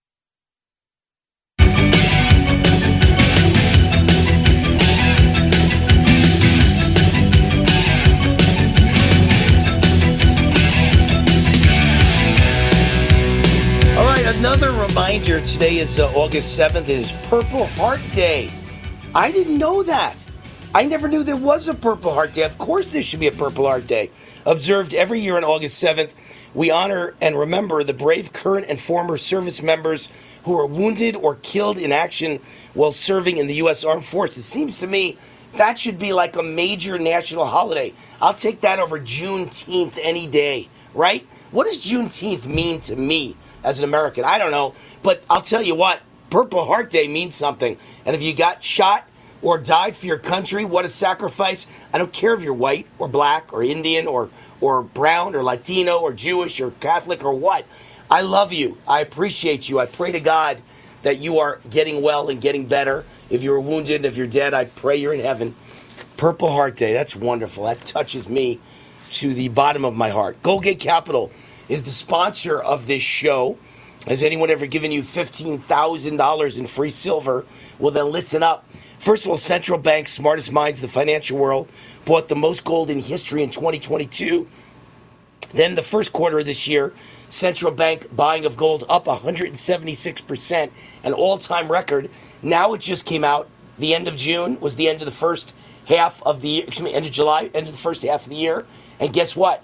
Another reminder today is uh, August 7th. It is Purple Heart Day. I didn't know that. I never knew there was a Purple Heart Day. Of course, there should be a Purple Heart Day. Observed every year on August 7th, we honor and remember the brave current and former service members who were wounded or killed in action while serving in the U.S. Armed Forces. It seems to me that should be like a major national holiday. I'll take that over Juneteenth any day, right? What does Juneteenth mean to me as an American? I don't know, but I'll tell you what, Purple Heart Day means something. And if you got shot or died for your country, what a sacrifice. I don't care if you're white or black or Indian or, or brown or Latino or Jewish or Catholic or what. I love you. I appreciate you. I pray to God that you are getting well and getting better. If you were wounded and if you're dead, I pray you're in heaven. Purple Heart Day, that's wonderful. That touches me to the bottom of my heart. Goldgate Capital is the sponsor of this show. Has anyone ever given you $15,000 in free silver? Well, then listen up. First of all, central banks, smartest minds in the financial world, bought the most gold in history in 2022. Then the first quarter of this year, central bank buying of gold up 176%, an all-time record. Now it just came out. The end of June was the end of the first half of the excuse me, end of July, end of the first half of the year. And guess what?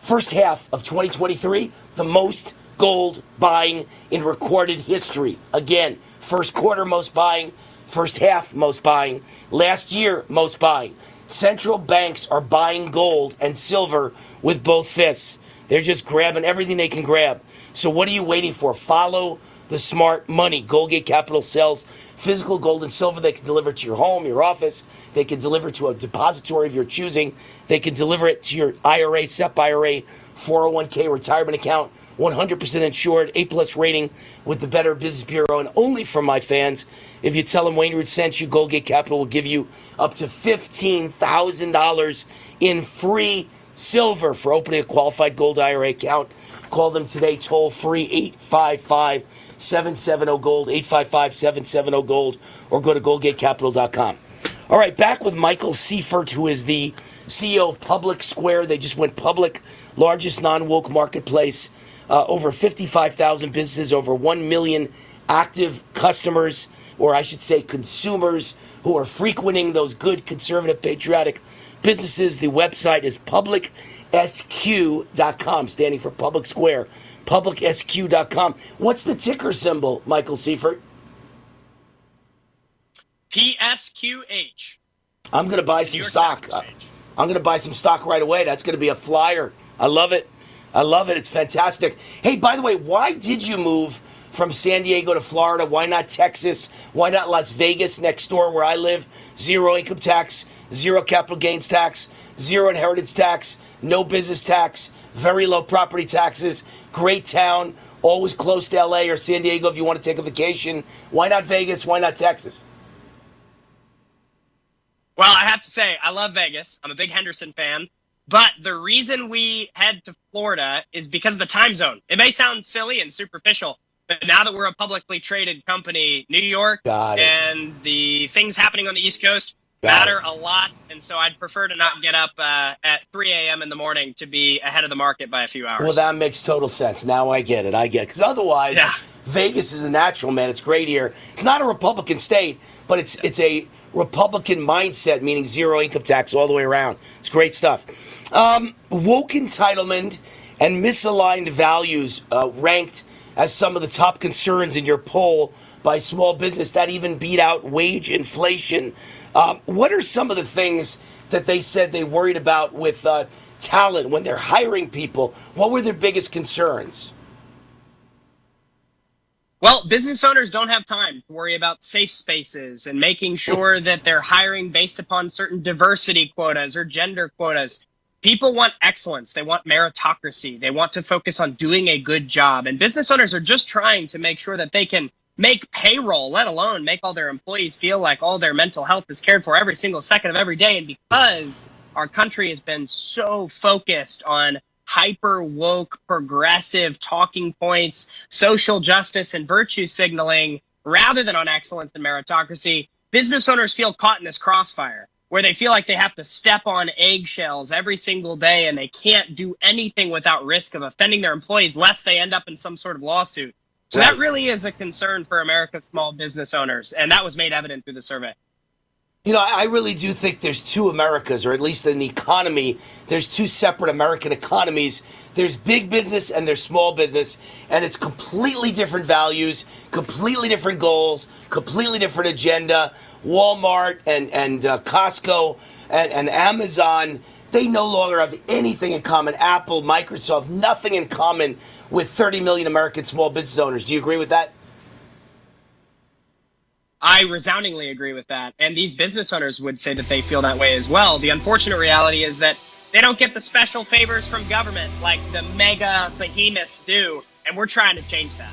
First half of 2023, the most gold buying in recorded history. Again, first quarter most buying, first half most buying, last year most buying. Central banks are buying gold and silver with both fists. They're just grabbing everything they can grab. So what are you waiting for? Follow the smart money. Goldgate Capital sells physical gold and silver. They can deliver to your home, your office. They can deliver to a depository of your choosing. They can deliver it to your IRA, SEP IRA, 401k retirement account. 100% insured, A plus rating with the Better Business Bureau, and only for my fans. If you tell them Wayne Root sent you, Goldgate Capital will give you up to $15,000 in free silver for opening a qualified gold IRA account. Call them today, toll free 855 770 Gold, 855 770 Gold, or go to goldgatecapital.com. All right, back with Michael Seifert, who is the CEO of Public Square. They just went public, largest non woke marketplace. Uh, over 55,000 businesses, over 1 million active customers, or I should say consumers, who are frequenting those good, conservative, patriotic businesses. The website is publicsq.com, standing for Public Square. publicsq.com. What's the ticker symbol, Michael Seifert? PSQH. I'm going to buy some stock. I'm going to buy some stock right away. That's going to be a flyer. I love it. I love it. It's fantastic. Hey, by the way, why did you move from San Diego to Florida? Why not Texas? Why not Las Vegas next door where I live? Zero income tax, zero capital gains tax, zero inheritance tax, no business tax, very low property taxes, great town, always close to LA or San Diego if you want to take a vacation. Why not Vegas? Why not Texas? Well, I have to say, I love Vegas. I'm a big Henderson fan. But the reason we head to Florida is because of the time zone. It may sound silly and superficial, but now that we're a publicly traded company, New York and the things happening on the East Coast Got matter a lot. And so I'd prefer to not get up uh, at 3 a.m. in the morning to be ahead of the market by a few hours. Well, that makes total sense. Now I get it. I get it. Because otherwise, Vegas is a natural, man. It's great here. It's not a Republican state, but it's it's a Republican mindset, meaning zero income tax all the way around. It's great stuff. Um, woke entitlement and misaligned values uh, ranked as some of the top concerns in your poll by small business that even beat out wage inflation. Um, what are some of the things that they said they worried about with uh, talent when they're hiring people? What were their biggest concerns? Well, business owners don't have time to worry about safe spaces and making sure [laughs] that they're hiring based upon certain diversity quotas or gender quotas. People want excellence. They want meritocracy. They want to focus on doing a good job. And business owners are just trying to make sure that they can make payroll, let alone make all their employees feel like all their mental health is cared for every single second of every day. And because our country has been so focused on hyper woke, progressive talking points, social justice, and virtue signaling rather than on excellence and meritocracy, business owners feel caught in this crossfire where they feel like they have to step on eggshells every single day and they can't do anything without risk of offending their employees lest they end up in some sort of lawsuit. So that really is a concern for America's small business owners, and that was made evident through the survey. You know, I really do think there's two Americas, or at least in the economy, there's two separate American economies. There's big business and there's small business, and it's completely different values, completely different goals, completely different agenda. Walmart and and uh, Costco and, and Amazon, they no longer have anything in common. Apple, Microsoft, nothing in common with 30 million American small business owners. Do you agree with that? I resoundingly agree with that. And these business owners would say that they feel that way as well. The unfortunate reality is that they don't get the special favors from government like the mega behemoths do. And we're trying to change that.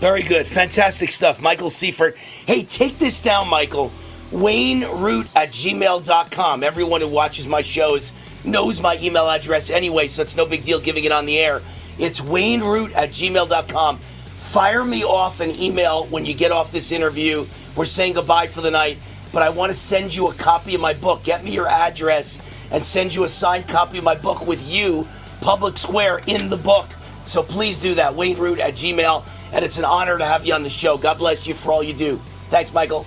Very good. Fantastic stuff. Michael Seifert. Hey, take this down, Michael. Wayne Root at gmail.com. Everyone who watches my shows knows my email address anyway, so it's no big deal giving it on the air. It's Wayne Root at gmail.com. Fire me off an email when you get off this interview. We're saying goodbye for the night, but I want to send you a copy of my book. Get me your address and send you a signed copy of my book with you, Public Square, in the book. So please do that. Wayne Root at Gmail. And it's an honor to have you on the show. God bless you for all you do. Thanks, Michael.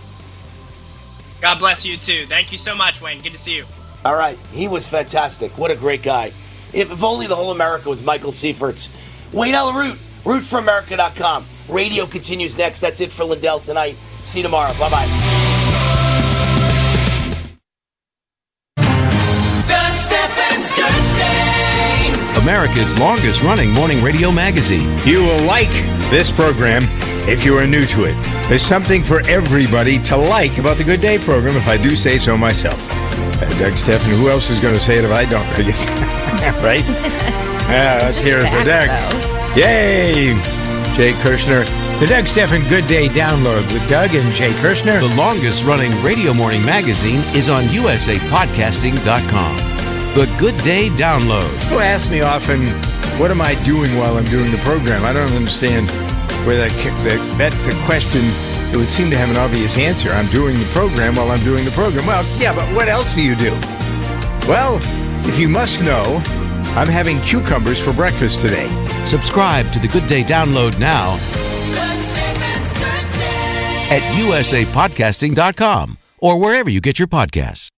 God bless you too. Thank you so much, Wayne. Good to see you. All right. He was fantastic. What a great guy. If, if only the whole America was Michael Seifert's. Wayne Allyn Root, rootforamerica.com. Radio continues next. That's it for Lindell tonight. See you tomorrow. Bye bye. Doug Stephan's, good day. America's longest running morning radio magazine. You will like this program if you are new to it. There's something for everybody to like about the Good Day program, if I do say so myself. Uh, Doug Stephan, who else is going to say it if I don't? [laughs] I guess. [laughs] right? [laughs] Yeah, let's Just hear it for Doug. fast, Yay! Jay Kirshner. The Doug Stephan Good Day download with Doug and Jay Kirshner. The longest running radio morning magazine is on usapodcasting.com. The Good Day Download. People ask me often, what am I doing while I'm doing the program? I don't understand where that, that that's a question that would seem to have an obvious answer. I'm doing the program while I'm doing the program. Well, yeah, but what else do you do? Well, if you must know, I'm having cucumbers for breakfast today. Subscribe to the Good Day Download now at usapodcasting.com or wherever you get your podcasts.